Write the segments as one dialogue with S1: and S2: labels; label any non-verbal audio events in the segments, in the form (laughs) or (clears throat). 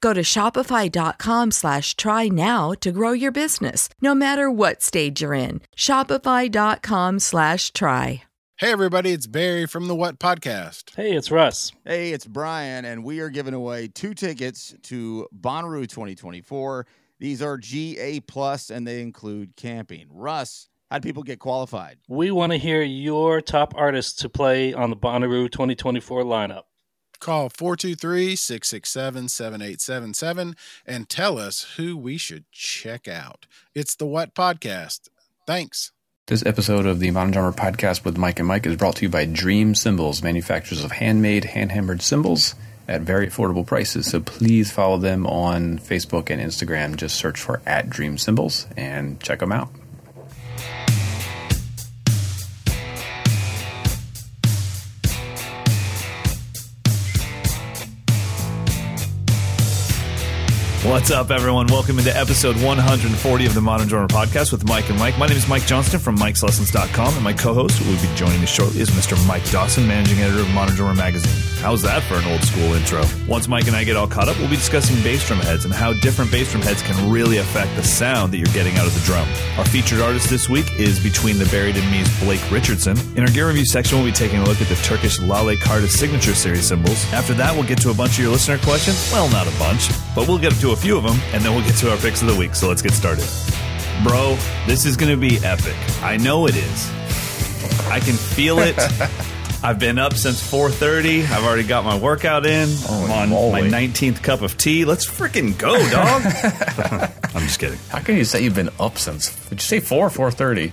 S1: Go to shopify.com slash try now to grow your business, no matter what stage you're in. Shopify.com slash try.
S2: Hey, everybody, it's Barry from the What Podcast.
S3: Hey, it's Russ.
S4: Hey, it's Brian, and we are giving away two tickets to Bonnaroo 2024. These are GA Plus, and they include camping. Russ, how do people get qualified?
S3: We want to hear your top artists to play on the Bonnaroo 2024 lineup.
S2: Call 423 667 7877 and tell us who we should check out. It's the What Podcast. Thanks.
S5: This episode of the Modern Drummer podcast with Mike and Mike is brought to you by Dream Cymbals, manufacturers of handmade, hand hammered cymbals at very affordable prices. So please follow them on Facebook and Instagram. Just search for at Dream Cymbals and check them out.
S6: What's up, everyone? Welcome into episode 140 of the Modern Drummer Podcast with Mike and Mike. My name is Mike Johnston from Mike'sLessons.com, and my co-host, who will be joining me shortly, is Mr. Mike Dawson, managing editor of Modern Drummer Magazine. How's that for an old school intro? Once Mike and I get all caught up, we'll be discussing bass drum heads and how different bass drum heads can really affect the sound that you're getting out of the drum. Our featured artist this week is Between the Buried and Me's Blake Richardson. In our gear review section, we'll be taking a look at the Turkish Lale Kardes signature series cymbals. After that, we'll get to a bunch of your listener questions. Well, not a bunch, but we'll get to a few of them, and then we'll get to our picks of the week. So let's get started. Bro, this is going to be epic. I know it is. I can feel it. (laughs) I've been up since 4:30. I've already got my workout in. I'm on my 19th cup of tea. Let's freaking go, dog. (laughs) I'm just kidding.
S5: How can you say you've been up since? Did you say four? Four thirty?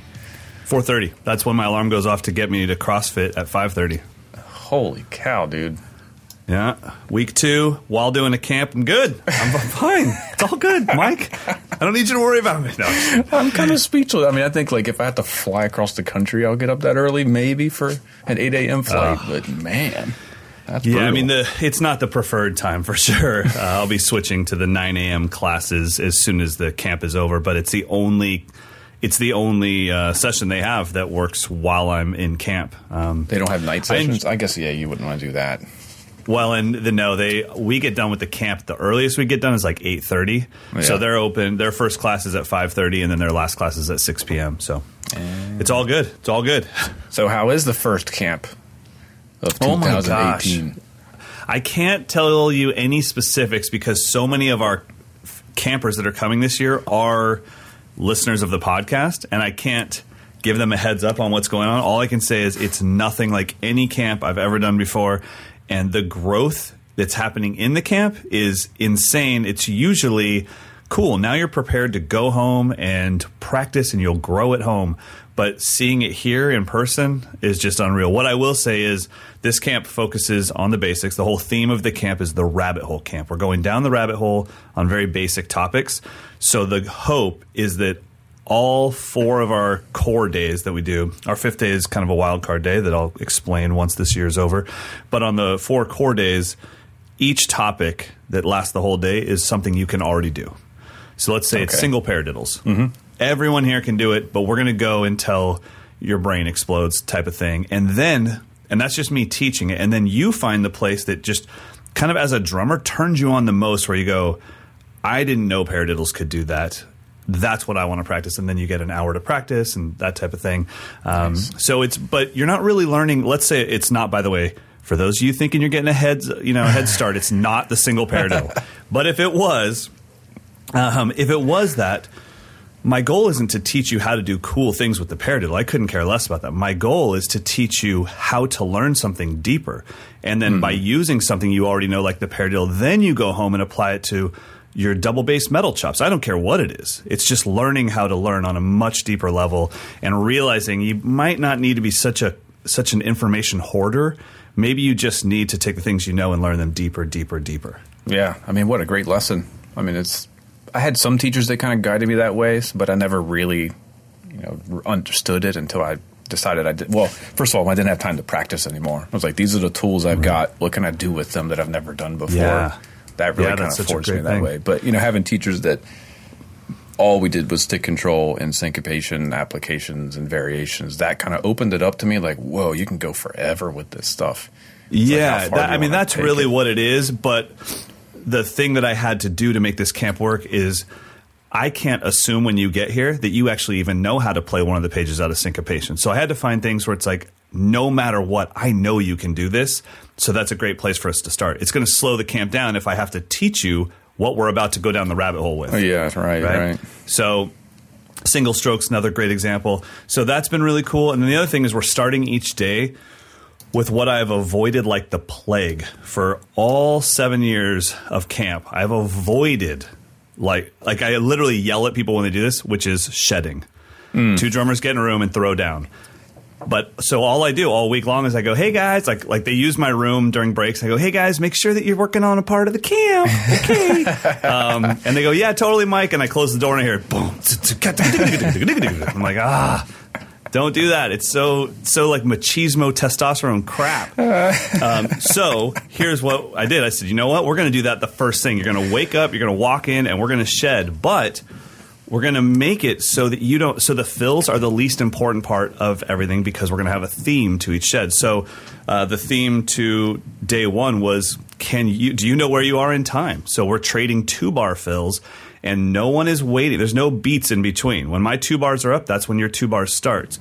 S6: 4:30. That's when my alarm goes off to get me to CrossFit at 5:30.
S5: Holy cow, dude!
S6: Yeah, week two while doing a camp. I'm good. I'm (laughs) fine. It's all good, Mike. I don't need you to worry about me. No.
S5: I'm kind of speechless. I mean, I think like if I have to fly across the country, I'll get up that early, maybe for an eight a.m. flight. but man, that's
S6: Yeah, I mean the it's not the preferred time for (laughs) sure. Uh, I'll be switching to the 9 a.m. classes as soon as the camp is over, but it's the only it's the only uh, session they have that works while I'm in camp. Um,
S5: they don't have night
S6: I
S5: sessions. I guess yeah, you wouldn't want to do that.
S6: Well, and the no, they we get done with the camp. The earliest we get done is like 8:30. So
S5: Yeah.
S6: they're open. Their first class is at 5:30, and then their last class is at 6 p.m. So mm. it's all good. It's all good.
S5: So how is the first camp of
S6: Oh
S5: 2018?
S6: I can't tell you any specifics because so many of our f- campers that are coming this year are listeners of the podcast, and I can't give them a heads up on what's going on. All I can say is it's nothing like any camp I've ever done before, and the growth that's happening in the camp is insane. It's usually cool. Now you're prepared to go home and practice and you'll grow at home. But seeing it here in person is just unreal. What I will say is this camp focuses on the basics. The whole theme of the camp is the rabbit hole camp. We're going down the rabbit hole on very basic topics. So the hope is that all four of our core days that we do. Our fifth day is kind of a wild card day that I'll explain once this year is over. But on the four core days, each topic that lasts the whole day is something you can already do. So let's say it's
S5: Okay.
S6: single paradiddles. Mm-hmm. Everyone here can do it, but we're going to go until your brain explodes type of thing. And then, and that's just me teaching it. And then you find the place that just kind of as a drummer turns you on the most where you go, I didn't know paradiddles could do that. That's what I want to practice, and then you get an hour to practice and that type of thing. Um, So it's, but you're not really learning. Let's say it's not. By the way, for those of you thinking you're getting a head, you know, head start, it's (laughs) not the single paradiddle. but if it was, um, if it was that, my goal isn't to teach you how to do cool things with the paradiddle. I couldn't care less about that. My goal is to teach you how to learn something deeper. And then by using something you already know, like the paradiddle, then you go home and apply it to your double bass metal chops. I don't care what it is. It's just learning how to learn on a much deeper level and realizing you might not need to be such a such an information hoarder. Maybe you just need to take the things you know and learn them deeper, deeper, deeper.
S5: Yeah, I mean, what a great lesson. I mean, it's. I had some teachers that kind of guided me that way, but I never really, you know, understood it until I decided I did. Well, first of all, I didn't have time to practice anymore. I was like, these are the tools I've got. What can I do with them that I've never done before?
S6: Yeah.
S5: That really
S6: Yeah,
S5: kind of forced me that
S6: thing.
S5: way. But you know, having teachers that all we did was stick control and syncopation applications and variations, that kind of opened it up to me. Like, whoa, you can go forever with this stuff. It's
S6: Yeah,
S5: far
S6: that, I mean that's really
S5: it?
S6: what it is. But the thing that I had to do to make this camp work is I can't assume when you get here that you actually even know how to play one of the pages out of syncopation. So I had to find things where it's like, no matter what, I know you can do this. So that's a great place for us to start. It's going to slow the camp down if I have to teach you what we're about to go down the rabbit hole with.
S5: Oh, yeah, right, right.
S6: so single strokes another great example. So that's been really cool. And then the other thing is we're starting each day with what i've avoided like the plague. For all seven years of camp i've avoided like like i literally yell at people when they do this which is shedding. Hmm. Two drummers get in a room and throw down but so all I do all week long is I go, hey guys, like like they use my room during breaks. I go, hey guys, make sure that you're working on a part of the camp, okay? (laughs) um, and they go, yeah, totally, Mike. And I close the door and I hear boom. I'm like, ah, don't do that. It's so so like machismo testosterone crap. (laughs) Um, so here's what I did. I said, you know what? We're going to do that the first thing. You're going to wake up. You're going to walk in, and we're going to shed, but we're going to make it so that you don't so the fills are the least important part of everything because we're going to have a theme to each shed. So uh, the theme to day one was can you do you know where you are in time? So we're trading two bar fills and no one is waiting. There's no beats in between. When my two bars are up that's when your two bars starts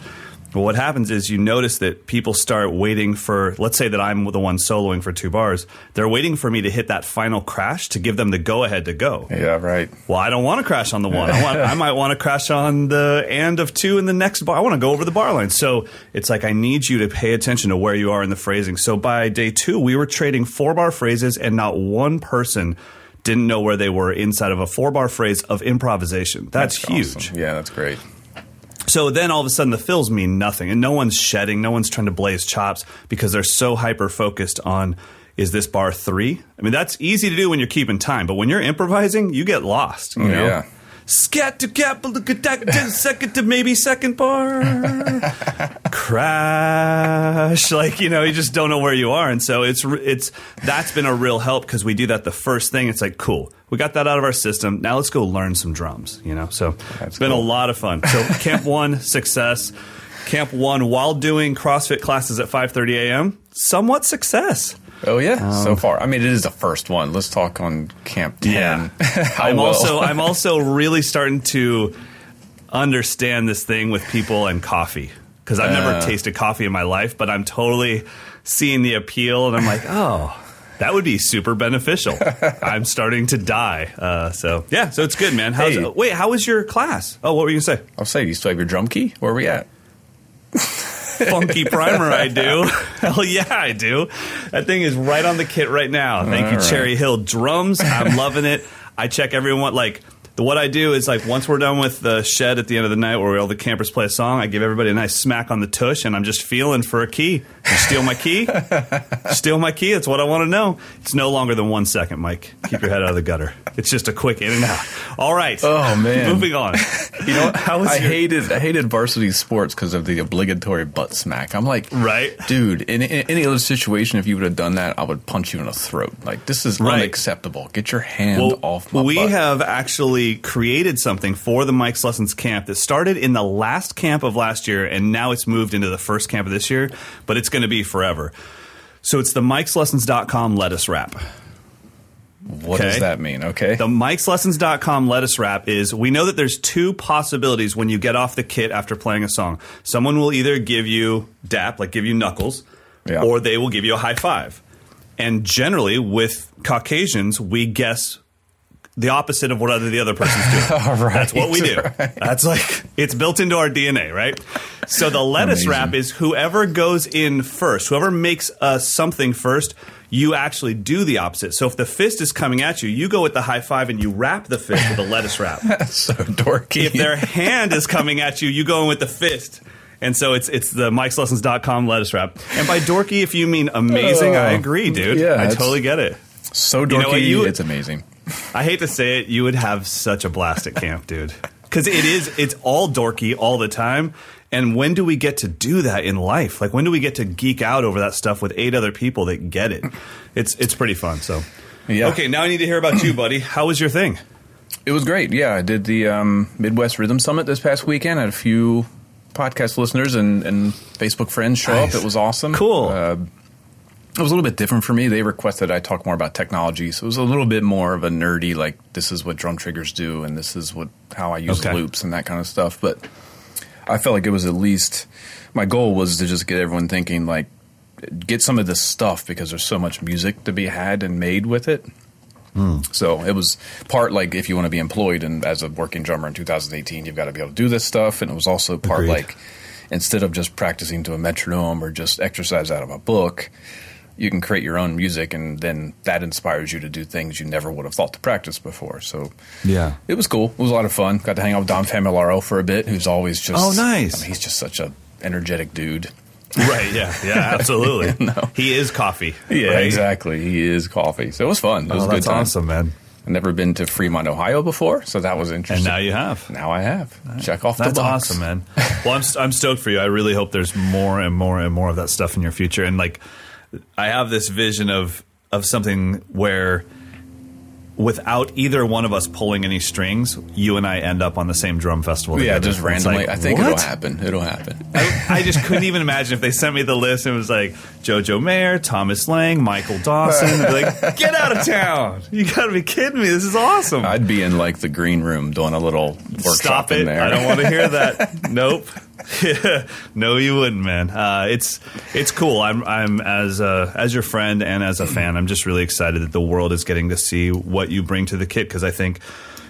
S6: but what happens is you notice that people start waiting for, let's say that I'm the one soloing for two bars. They're waiting for me to hit that final crash to give them the go ahead to go.
S5: Yeah, right.
S6: Well, I don't want to crash on the one. I, want, I might want to crash on the and of two in the next bar. I want to go over the bar line. So it's like I need you to pay attention to where you are in the phrasing. So by day two, we were trading four bar phrases, and not one person didn't know where they were inside of a four bar phrase of improvisation. That's, huge.
S5: awesome. Yeah, that's great.
S6: So then all of a sudden the fills mean nothing, and no one's shedding, no one's trying to blaze chops because they're so hyper focused on is this bar three? I mean, that's easy to do when you're keeping time, but when you're improvising, you get lost. You
S5: Oh,
S6: know?
S5: yeah.
S6: Scat to cap, (laughs) second to maybe second bar, crash. Like you know, you just don't know where you are, and so it's it's that's been a real help because we do that the first thing. It's like cool, we got that out of our system. Now let's go learn some drums. You know, so it's been a lot of fun. So (laughs) camp one success, camp one while doing CrossFit classes at 5:30 a.m. Somewhat success.
S5: Oh yeah, so far. I mean, it is the first one. Let's talk on Camp Ten. (laughs)
S6: Yeah. I'm
S5: well?
S6: also (laughs) I'm also really starting to understand this thing with people and coffee because I've never
S5: Uh.
S6: tasted coffee in my life, but I'm totally seeing the appeal, and I'm like, oh. That would be super beneficial. (laughs) I'm starting to die. Uh, so yeah, so it's good, man. How's,
S5: Hey.
S6: Wait, how was your class? Oh, what were you gonna say?
S5: I'll say, do you still have your drum key? Where are we at?
S6: Funky primer, I do. (laughs) Hell yeah, I do. That thing is right on the kit right now. Thank you,
S5: All right.
S6: Cherry Hill Drums. I'm (laughs) loving it. I check everyone like the what I do is like once we're done with the shed at the end of the night where all the campers play a song, I give everybody a nice smack on the tush, and I'm just feeling for a key. You steal my key? (laughs) steal my key? That's what I want to know. It's no longer than one second, Mike. Keep your head out of the gutter. It's just a quick in and out. All right.
S5: Oh, man.
S6: Moving on. (laughs)
S5: You know,
S6: How was
S5: I
S6: your-
S5: hated I hated varsity sports because of the obligatory butt smack. I'm like,
S6: Right.
S5: dude. In, in any other situation, if you would have done that, I would punch you in the throat. Like this is
S6: Right.
S5: unacceptable. Get your hand
S6: Well,
S5: off my
S6: we
S5: butt.
S6: have actually created something for the Mike's Lessons camp that started in the last camp of last year, and now it's moved into the first camp of this year, but it's going to be forever. So it's the Mike'sLessons.com lettuce wrap.
S5: what
S6: okay.
S5: does that mean? Okay.
S6: The Mike'sLessons.com lettuce wrap is we know that there's two possibilities when you get off the kit after playing a song. Someone will either give you DAP, like give you knuckles,
S5: Yeah.
S6: or they will give you a high five. And generally, with Caucasians, we guess the opposite of what other the other person's doing. (laughs)
S5: Right,
S6: That's what we do.
S5: right.
S6: That's like it's built into our DNA, right? So the lettuce
S5: Amazing.
S6: wrap is whoever goes in first, whoever makes uh, something first, you actually do the opposite. So if the fist is coming at you, you go with the high five and you wrap the fist with a lettuce wrap. (laughs)
S5: That's so dorky.
S6: if their hand is coming at you, you go in with the fist. And so it's it's the Mike'sLessons.com lettuce wrap. And by dorky, if you mean amazing, I
S5: Oh.
S6: agree, dude.
S5: Yeah,
S6: I totally get it.
S5: so dorky,
S6: know what, you-
S5: it's amazing. (laughs)
S6: I hate to say it, you would have such a blast at camp, dude. Because it is, it's all dorky all the time. And when do we get to do that in life? Like, when do we get to geek out over that stuff with eight other people that get it? It's it's pretty fun. So,
S5: Yeah.
S6: okay, now I need to hear about you, (clears throat) buddy. How was your thing?
S5: It was great. Yeah, I did the um, Midwest Rhythm Summit this past weekend. I had a few podcast listeners and, and Facebook friends show
S6: Nice.
S5: up. It was awesome.
S6: Cool.
S5: Uh, it was a little bit different for me. They requested I talk more about technology, so it was a little bit more of a nerdy, like this is what drum triggers do, and this is what how I use
S6: Okay.
S5: loops and that kind of stuff. But I felt like it was at least my goal was to just get everyone thinking, like, get some of this stuff because there's so much music to be had and made with it. Hmm. So it was part like if you want to be employed and as a working drummer in 2018, you've got to be able to do this stuff. And it was also part
S6: Agreed.
S5: like instead of just practicing to a metronome or just exercise out of a book, you can create your own music and then that inspires you to do things you never would have thought to practice before. So
S6: Yeah.
S5: it was cool. It was a lot of fun. Got to hang out with Dom Famularo for a bit, who's always just
S6: Oh, nice.
S5: I mean, he's just such a energetic dude.
S6: Right. Yeah. Yeah. (laughs) Absolutely. no. He is coffee. right?
S5: exactly. He is coffee. So it was fun. It was
S6: Oh,
S5: a good
S6: that's
S5: time.
S6: awesome, man.
S5: I've never been to Fremont, Ohio before, so that was interesting.
S6: And now you have.
S5: Now I have. Check off
S6: That's
S5: the box.
S6: awesome, man. Well, I'm I'm stoked for you. I really hope there's more and more and more of that stuff in your future. And like, I have this vision of of something where, without either one of us pulling any strings, you and I end up on the same drum festival.
S5: Yeah,
S6: together.
S5: just
S6: It's
S5: randomly.
S6: like,
S5: I think
S6: what?
S5: it'll happen. It'll happen. (laughs)
S6: I, I just couldn't even imagine if they sent me the list and it was like Jojo Mayer, Thomas Lang, Michael Dawson. I'd be like, (laughs) get out of town! You got to be kidding me! This is awesome.
S5: I'd be in like the green room doing a little workshop
S6: Stop
S5: in
S6: it!
S5: there.
S6: I don't want to hear that. (laughs) nope. (laughs) no, you wouldn't, man. Uh, it's it's cool. I'm I'm as a, as your friend and as a fan. I'm just really excited that the world is getting to see what you bring to the kit because I think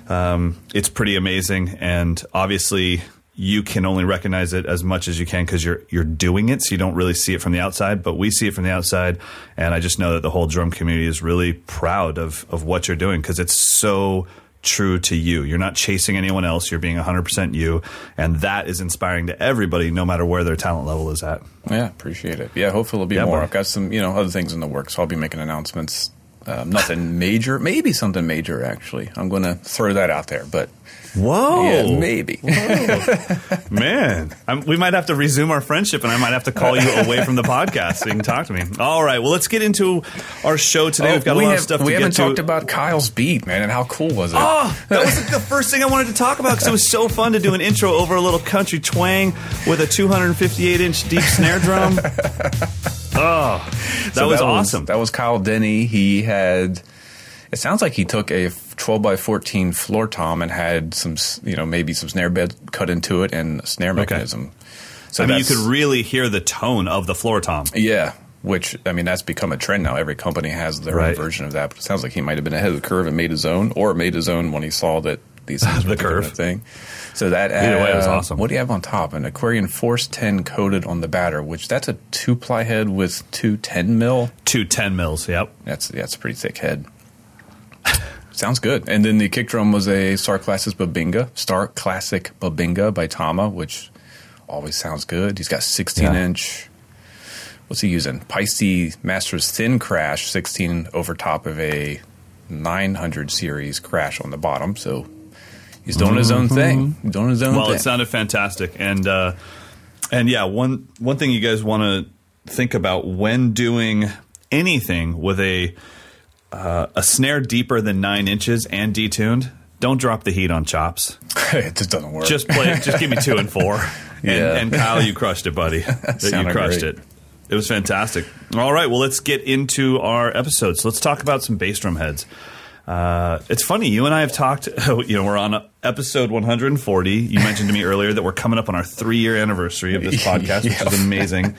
S6: um, it's pretty amazing. And obviously, you can only recognize it as much as you can because you're you're doing it, so you don't really see it from the outside. But we see it from the outside, and I just know that the whole drum community is really proud of of what you're doing because it's so true to you. You're not chasing anyone else. You're being 100% you. And that is inspiring to everybody, no matter where their talent level is at.
S5: Yeah, appreciate it. Yeah, hopefully it'll be
S6: Yeah,
S5: more.
S6: buddy.
S5: I've got some, you know, other things in the works. I'll be making announcements. Um, nothing major, maybe something major. Actually, I'm going to throw that out there. But
S6: Whoa.
S5: yeah, maybe. (laughs)
S6: Man, I'm, we might have to resume our friendship, and I might have to call you away from the podcast so you can talk to me. All right. Well, let's get into our show today. Oh, We've got a
S5: Oh,
S6: lot
S5: have,
S6: of stuff to
S5: we haven't talked about Kyle's beat, man, and how cool was it?
S6: Oh, that was the first thing I wanted to talk about because it was so fun to do an intro over a little country twang with a 258 inch deep snare drum. Oh, (laughs) that
S5: So
S6: was awesome.
S5: that was Kyle Denny. He had. It sounds like he took a 12 by 14 floor tom and had some, you know, maybe some snare bed cut into it and a snare mechanism. So
S6: I mean, you could really hear the tone of the floor tom.
S5: Yeah, which I mean that's become a trend now. Every company has their
S6: Right.
S5: own version of that. But it sounds like he might have been ahead of the curve and made his own, or made his own when he saw that these (laughs) things
S6: The curve.
S5: thing. So that
S6: Either way, it was
S5: uh,
S6: awesome.
S5: What do you have on top? An Aquarian Force 10 coated on the batter, which that's a two ply head with two 10 mil.
S6: Two 10 mils. Yep.
S5: That's that's a pretty thick head. Sounds good. And then the kick drum was a Star Classic Bubinga, Star Classic Bubinga by Tama, which always sounds good. He's got 16
S6: Yeah.
S5: inch. What's he using? Paiste Masters Thin Crash, 16 over top of a 900 series crash on the bottom. So he's doing his own thing. Doing his own
S6: Well,
S5: thing.
S6: it sounded fantastic, and uh, and yeah, one one thing you guys want to think about when doing anything with a uh, a snare deeper than nine inches and detuned, don't drop the heat on chops. (laughs)
S5: it just doesn't work.
S6: Just play. just give me two and four. (laughs) And,
S5: Yeah.
S6: and Kyle, you crushed it, buddy. (laughs) you crushed
S5: great.
S6: it. It was fantastic. All right, well, let's get into our episode. So Let's talk about some bass drum heads. Uh, it's funny, you and I have talked. You know, we're on episode 140. You mentioned to me earlier that we're coming up on our three year anniversary of this podcast, which is amazing.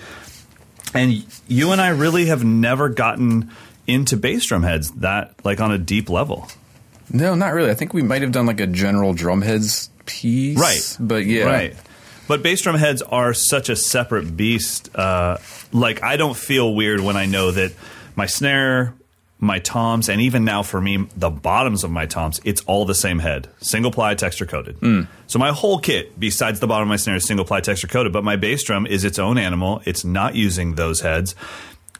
S6: And you and I really have never gotten into bass drum heads that like on a deep level.
S5: no, not really. I think we might have done like a general drumheads piece.
S6: Right.
S5: But yeah.
S6: Right. But bass drum heads are such a separate beast. Uh, like I don't feel weird when I know that my snare, my toms, and even now for me, the bottoms of my toms, it's all the same head, single ply texture coated. So my whole kit, besides the bottom of my snare, is single ply texture coated. But my bass drum is its own animal. It's not using those heads.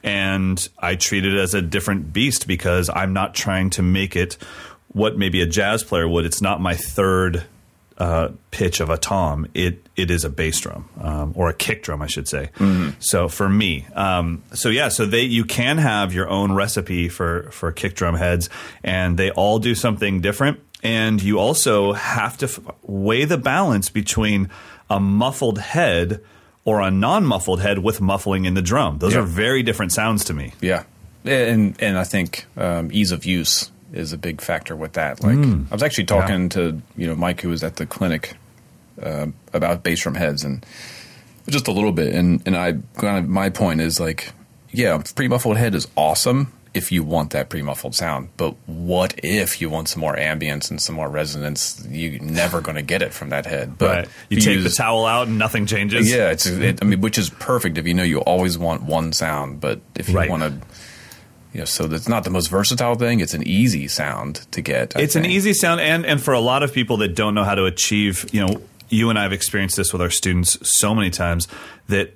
S6: And I treat it as a different beast because I'm not trying to make it what maybe a jazz player would. It's not my third uh, pitch of a tom. It it is a bass drum um, or a kick drum, I should say. So for me, um, so yeah, so they you can have your own recipe for for kick drum heads, and they all do something different. And you also have to f- weigh the balance between a muffled head or a non-muffled head with muffling in the drum. Those
S5: Yeah.
S6: are very different sounds to me.
S5: Yeah, and and I think um, ease of use is a big factor with that. Like
S6: Mm.
S5: I was actually talking to you know Mike who was at the clinic uh, about bass drum heads and just a little bit, and and I kind of my point is like yeah, pre muffled head is awesome if you want that pre muffled sound, but what if you want some more ambience and some more resonance? You're never going to get it from that head. But
S6: Right. You
S5: if
S6: take
S5: use-
S6: the towel out and nothing changes.
S5: yeah, it's it, I mean, which is perfect if you know you always want one sound, but if you
S6: Right.
S5: want to, you know, so that's not the most versatile thing. It's an easy sound to get. I
S6: it's an easy sound and and for a lot of people that don't know how to achieve you know you and i have experienced this with our students so many times that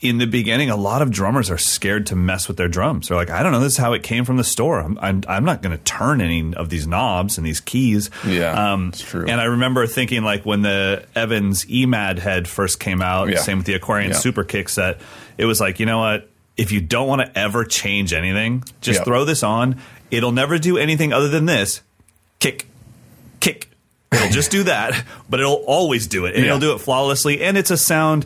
S6: in the beginning a lot of drummers are scared to mess with their drums they're like i don't know this is how it came from the store i'm, I'm, I'm not going to turn any of these knobs and these keys
S5: Yeah,
S6: um,
S5: it's true.
S6: and i remember thinking like when the evans emad head first came out
S5: Yeah.
S6: same with the aquarian
S5: Yeah.
S6: super kick set it was like you know what if you don't want to ever change anything just
S5: Yeah.
S6: throw this on it'll never do anything other than this kick, kick. It'll just do that, but it'll always do it, and
S5: Yeah.
S6: it'll do it flawlessly. And it's a sound.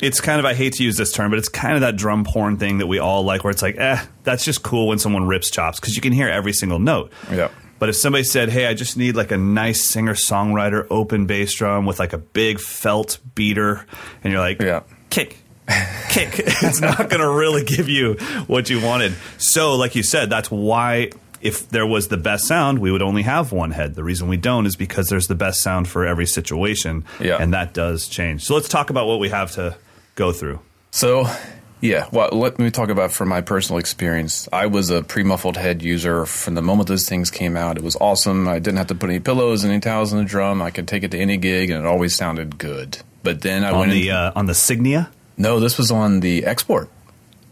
S6: It's kind of I hate to use this term, but it's kind of that drum porn thing that we all like, where it's like, eh, that's just cool when someone rips chops because you can hear every single note.
S5: Yeah.
S6: But if somebody said, "Hey, I just need like a nice singer songwriter open bass drum with like a big felt beater," and you're like,
S5: Yeah.
S6: kick, kick. (laughs) it's not going to really give you what you wanted. So, like you said, that's why if there was the best sound, we would only have one head. The reason we don't is because there's the best sound for every situation,
S5: Yeah.
S6: and that does change. So let's talk about what we have to go through.
S5: So, yeah, well, let me talk about from my personal experience. I was a pre muffled head user from the moment those things came out. It was awesome. I didn't have to put any pillows, any towels in the drum. I could take it to any gig, and it always sounded good. But then I
S6: On
S5: went
S6: the
S5: in-
S6: uh, on the Signia.
S5: no, this was on the export.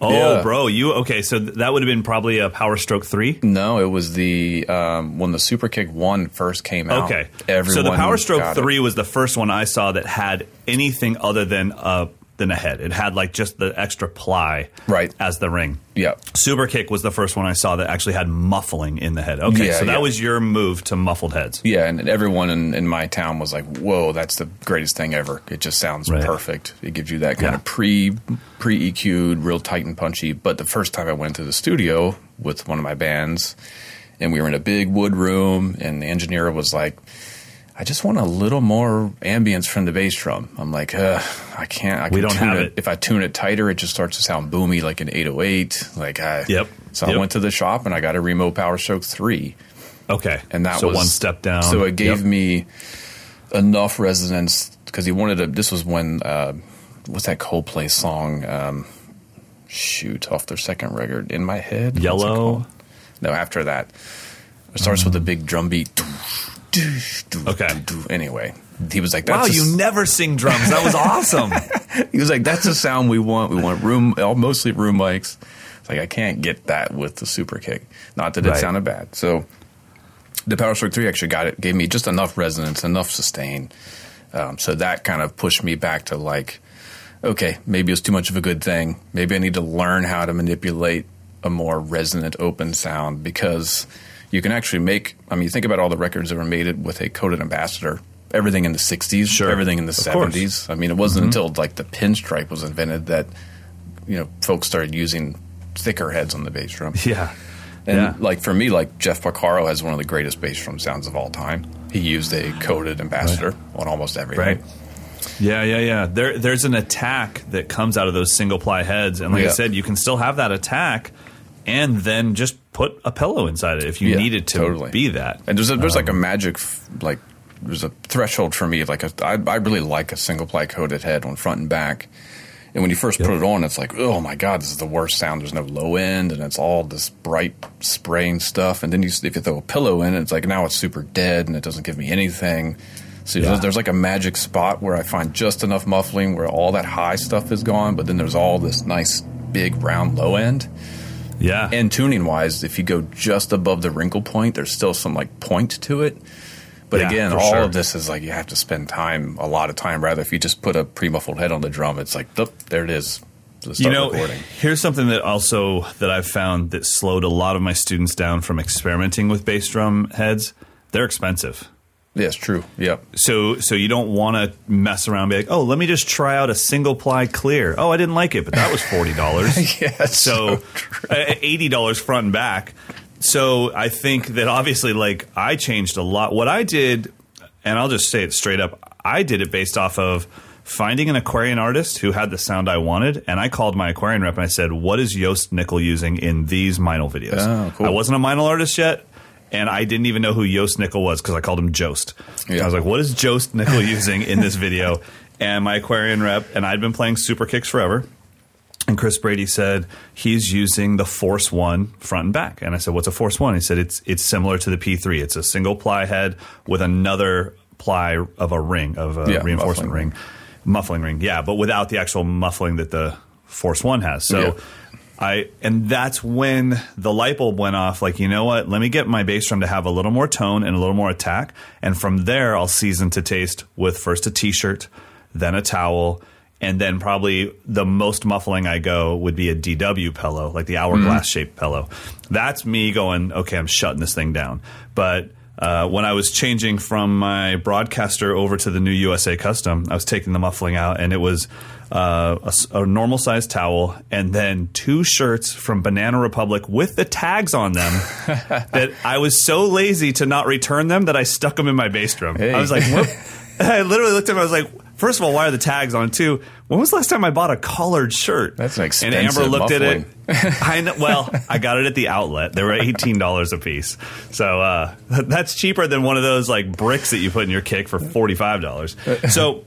S6: Oh,
S5: Yeah.
S6: bro, you okay? So th- that would have been probably a Power Stroke three.
S5: No, it was the um, when the Super Kick One first came out.
S6: Okay.
S5: everyone
S6: so the Power Stroke
S5: it.
S6: 3 was the first one I saw that had anything other than a than a head. It had like just the extra ply
S5: Right.
S6: as the ring.
S5: Yeah,
S6: Super Kick was the first one I saw that actually had muffling in the head. Okay,
S5: Yeah,
S6: so that
S5: yeah.
S6: was your move to muffled heads.
S5: yeah, and everyone in, in my town was like, "Whoa, that's the greatest thing ever! It just sounds
S6: Right.
S5: perfect. It gives you that kind
S6: Yeah.
S5: of pre pre EQ'd, real tight and punchy." But the first time I went to the studio with one of my bands, and we were in a big wood room, and the engineer was like. I just want a little more ambience from the bass drum. I'm like, uh, I can't. I
S6: We
S5: can
S6: don't
S5: tune
S6: have
S5: it.
S6: it.
S5: If I tune it tighter, it just starts to sound boomy like an 808. Like, I,
S6: Yep.
S5: So I went to the shop and I got a Remo Power Stroke 3
S6: Okay,
S5: and that
S6: so
S5: was
S6: one step down.
S5: So it gave
S6: Yep.
S5: me enough resonance because he wanted to. This was when uh, what's that Coldplay song? Um, shoot, off their second record, in my head.
S6: Yellow?
S5: No, after that. It starts with a big drum beat.
S6: Okay.
S5: Anyway, he was like,
S6: Wow, you
S5: s-
S6: never sing drums. That was awesome. (laughs)
S5: he was like, "That's the sound we want. We want room, all- mostly room mics." It's like I can't get that with the super kick. Not that it
S6: Right.
S5: sounded bad. So the Power Stroke Three actually got it, gave me just enough resonance, enough sustain. Um, so that kind of pushed me back to like, okay, maybe it was too much of a good thing. Maybe I need to learn how to manipulate a more resonant, open sound because you can actually make. I mean, you think about all the records that were made with a coated ambassador. Everything in the '60s,
S6: Sure.
S5: everything in the
S6: Of course.
S5: '70s. I mean, it wasn't mm-hmm. until like the pinstripe was invented that you know folks started using thicker heads on the bass drum.
S6: yeah.
S5: And
S6: Yeah.
S5: like for me, like Jeff Porcaro has one of the greatest bass drum sounds of all time. He used a coated ambassador on almost everything.
S6: Right. Yeah, yeah, yeah. There, there's an attack that comes out of those single ply heads, and like I said, you can still have that attack, and then just put a pillow inside it if you
S5: Yeah,
S6: needed to
S5: totally.
S6: be that.
S5: And there's a, there's like a
S6: Um,
S5: magic like there's a threshold for me. Like a, I, I really like a single ply coated head on front and back. And when you first put it on, it's like, oh my god, this is the worst sound. There's no low end, and it's all this bright spraying stuff. And then you, if you throw a pillow in, it's like now it's super dead, and it doesn't give me anything. So there's, there's like a magic spot where I find just enough muffling where all that high stuff is gone, but then there's all this nice big round low end.
S6: Yeah.
S5: And tuning wise, if you go just above the wrinkle point, there's still some like point to it. But
S6: Yeah,
S5: again, all
S6: sure.
S5: of this is like you have to spend time, a lot of time. Rather, if you just put a pre muffled head on the drum, it's like, "Thup, there it is.
S6: You know,
S5: recording.
S6: here's something that also that I've found that slowed a lot of my students down from experimenting with bass drum heads. They're expensive.
S5: Yes, true. Yep.
S6: So so you don't want to mess around and be like, oh, let me just try out a single ply clear. Oh, I didn't like it, but that was forty dollars. (laughs)
S5: Yeah,
S6: so
S5: so true.
S6: uh, eighty dollars front and back. So I think that obviously, like I changed a lot. What I did, and I'll just say it straight up, I did it based off of finding an Aquarian artist who had the sound I wanted, and I called my Aquarian rep and I said, "What is Jost Nickel using in these Meinl videos?"
S5: Oh, cool.
S6: I wasn't a Meinl artist yet. And I didn't even know who Jost Nickel was because I called him Jost.
S5: Yeah.
S6: I was like, "What is Jost Nickel (laughs) using in this video?" And my Aquarian rep, and I'd been playing Super Kicks forever. And Chris Brady said he's using the Force One front and back. And I said, "What's a Force One?" He said, "It's it's similar to the P3. It's a single ply head with another ply of a ring of a
S5: Yeah,
S6: reinforcement
S5: muffling
S6: ring, muffling ring. Yeah, but without the actual muffling that the Force One has. So."
S5: Yeah.
S6: I and that's when the light bulb went off. Like, you know what? Let me get my bass drum to have a little more tone and a little more attack, and from there, I'll season to taste with first a T-shirt, then a towel, and then probably the most muffling I go would be a DW pillow, like the hourglass mm-hmm. shaped pillow. That's me going, okay, I'm shutting this thing down. But uh, when I was changing from my Broadkaster over to the new USA Custom, I was taking the muffling out, and it was uh, a a, normal sized towel and then two shirts from Banana Republic with the tags on them. (laughs) that I was so lazy to not return them that I stuck them in my bass drum.
S5: Hey.
S6: I was like, what? (laughs) I literally looked at them. I was like, first of all, why are the tags on? Two, when was the last time I bought a collared shirt?
S5: That's an expensive.
S6: And Amber looked at it. (laughs) I know, well, (laughs) I got it at the outlet. They were eighteen dollars a piece, so uh, (laughs) that's cheaper than one of those like bricks that you put in your kick for forty five dollars. So.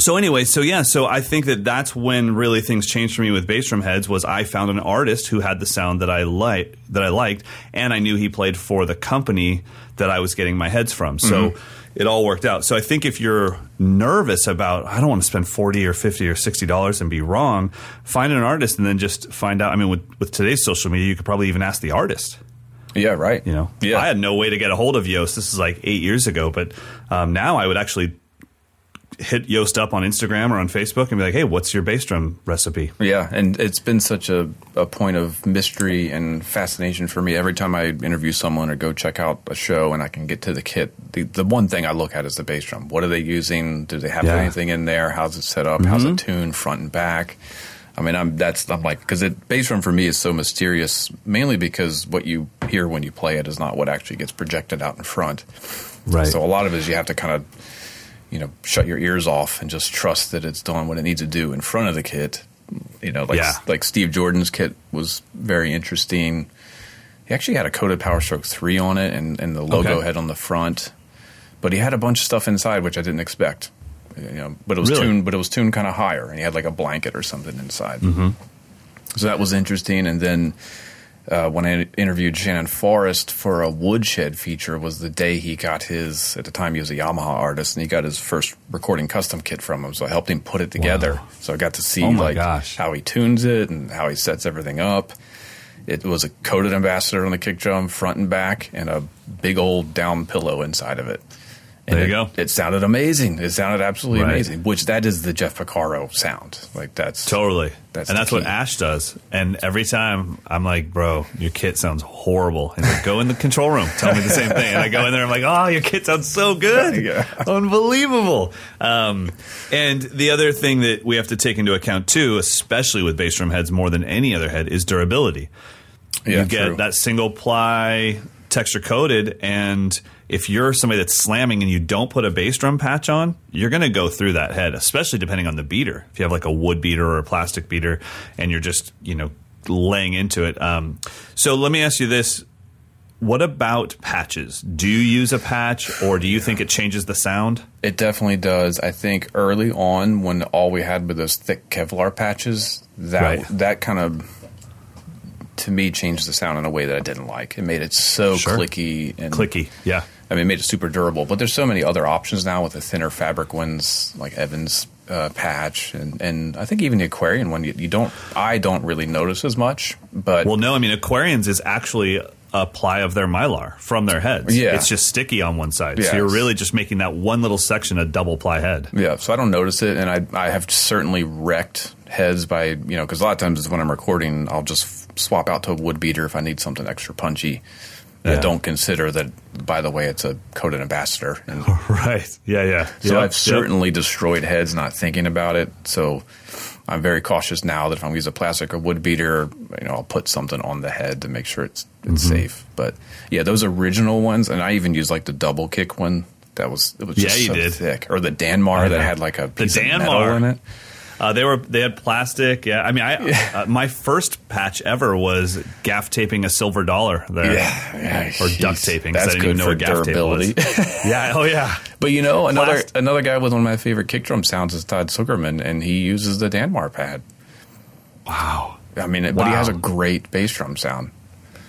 S6: So anyway, so yeah, so I think that that's when really things changed for me with bass drum heads was I found an artist who had the sound that I liked that I liked, and I knew he played for the company that I was getting my heads from. So it all worked out. So I think if you're nervous about I don't want to spend forty or fifty or sixty dollars and be wrong, find an artist and then just find out. I mean, with with today's social media, you could probably even ask the artist.
S5: Yeah, right.
S6: You know,
S5: Yeah.
S6: I had no way to get a hold of Jost. This is like eight years ago, but um, now I would actually hit Jost up on Instagram or on Facebook and be like, "Hey, what's your bass drum recipe?"
S5: Yeah, and it's been such a, a point of mystery and fascination for me. Every time I interview someone or go check out a show and I can get to the kit, the, the one thing I look at is the bass drum. What are they using? Do they have
S6: Yeah.
S5: anything in there? How's it set up? How's it mm-hmm. tuned front and back? I mean, I'm that's I'm like because it bass drum for me is so mysterious, mainly because what you hear when you play it is not what actually gets projected out in front.
S6: Right.
S5: So a lot of it is you have to kind of, you know, shut your ears off and just trust that it's doing what it needs to do in front of the kit. You know, like
S6: Yeah.
S5: like Steve Jordan's kit was very interesting. He actually had a coated Power Stroke three on it and, and the logo
S6: Okay.
S5: head on the front, but he had a bunch of stuff inside which I didn't expect. You know, but it was
S6: Really?
S5: tuned, but it was tuned kind of higher, and he had like a blanket or something inside. Mm-hmm. So that was interesting. And then uh, when I interviewed Shannon Forrest for a woodshed feature was the day he got his. At the time, he was a Yamaha artist, and he got his first recording custom kit from him. So I helped him put it together. So I got to see
S6: Oh
S5: like
S6: gosh.
S5: how he tunes it and how he sets everything up. It was a coated ambassador on the kick drum, front and back, and a big old down pillow inside of it. And
S6: There you
S5: it,
S6: go.
S5: It sounded amazing. It sounded absolutely
S6: Right.
S5: amazing. Which that is the Jeff Porcaro sound. Like that's
S6: Totally.
S5: That's
S6: and that's what. Ash does. And every time I'm like, bro, your kit sounds horrible. And like, go in the control room, tell me the same thing. And I go in there, I'm like, oh, your kit sounds so good. (laughs)
S5: Yeah.
S6: Unbelievable. Um, and the other thing that we have to take into account too, especially with bass drum heads more than any other head, is durability.
S5: Yeah,
S6: you get
S5: true.
S6: that single ply texture coated and if you're somebody that's slamming and you don't put a bass drum patch on you're going to go through that head especially depending on the beater if you have like a wood beater or a plastic beater and you're just you know laying into it um, so let me ask you this what about patches do you use a patch or do you think it changes the sound
S5: It definitely does. I think early on, when all we had were those thick Kevlar patches, that
S6: Right.
S5: that kind of to me changed the sound in a way that I didn't like. It made it so
S6: Sure.
S5: clicky and
S6: clicky yeah
S5: I mean, made it super durable. But there's so many other options now with the thinner fabric ones, like Evans uh, patch, and and I think even the Aquarian one. You, you don't, I don't really notice as much. But
S6: well no i mean aquarians is actually a ply of their mylar from their heads
S5: Yeah.
S6: it's just sticky on one side
S5: Yeah,
S6: so you're really just making that one little section a double ply head
S5: Yeah, so I don't notice it, and I I have certainly wrecked heads by you know because a lot of times when I'm recording, I'll just swap out to a wood beater if I need something extra punchy.
S6: Yeah.
S5: I don't consider that. By the way, it's a coated ambassador, (laughs) and
S6: Right. Yeah, yeah.
S5: so
S6: Yep,
S5: I've certainly destroyed heads not thinking about it. So I'm very cautious now that if I'm going to use a plastic or wood beater, you know, I'll put something on the head to make sure it's it's
S6: Mm-hmm.
S5: safe. But yeah, those original ones, and I even used like the double kick one. That was it was
S6: Yeah,
S5: just
S6: you
S5: so
S6: did.
S5: thick, or the Danmar that had like a
S6: The
S5: piece of metal
S6: Danmar.
S5: in it.
S6: Uh, they were they had plastic. Yeah, I mean, I uh, my first patch ever was gaff taping a silver dollar there.
S5: Yeah, yeah,
S6: or duct taping.
S5: That's
S6: I didn't even
S5: good
S6: know
S5: for
S6: gaff
S5: durability.
S6: tape (laughs) yeah. Oh yeah.
S5: But you know, another
S6: Plast-
S5: another guy with one of my favorite kick drum sounds is Todd Sucherman, and he uses the Danmar pad.
S6: Wow.
S5: I mean, it, but he has a great bass drum sound.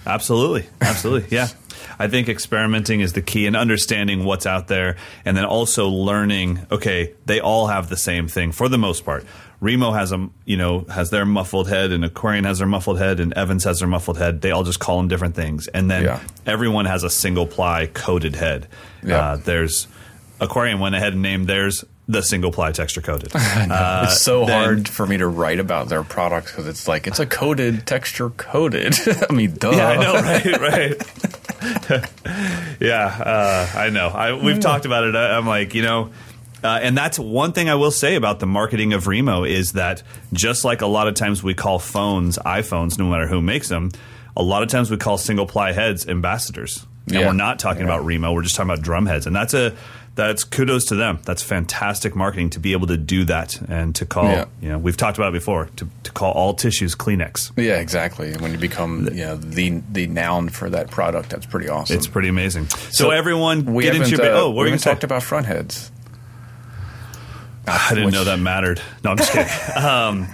S6: Absolutely. Absolutely. Yeah. (laughs) I think experimenting is the key and understanding what's out there and then also learning, okay, they all have the same thing for the most part. Remo has a, you know, has their muffled head and Aquarian has their muffled head and Evans has their muffled head. They all just call them different things. And then
S5: Yeah.
S6: everyone has a single ply coated head.
S5: Yeah.
S6: Uh, there's Aquarian went ahead and named theirs the single ply texture coated. (laughs) Uh,
S5: it's so
S6: then-
S5: hard for me to write about their products because it's like it's a coated texture coated. (laughs) I mean, duh.
S6: Yeah, I know, right, right. (laughs) (laughs) yeah, uh, I know. I, we've talked about it. I, I'm like, you know, uh, and that's one thing I will say about the marketing of Remo is that just like a lot of times we call phones iPhones, no matter who makes them, a lot of times we call single ply heads ambassadors, and
S5: Yeah.
S6: we're not talking about Remo. We're just talking about drum heads, and that's a that's kudos to them. That's fantastic marketing to be able to do that and to call.
S5: Yeah.
S6: You know, we've talked about it before to, to call all tissues Kleenex.
S5: Yeah, exactly. And when you become you know, the the noun for that product, that's pretty awesome.
S6: It's pretty amazing. So, everyone,
S5: we
S6: get into your.
S5: uh,
S6: oh,
S5: we
S6: were
S5: talked about front heads.
S6: I didn't
S5: which-
S6: know that mattered. No, I'm just kidding. (laughs) Um,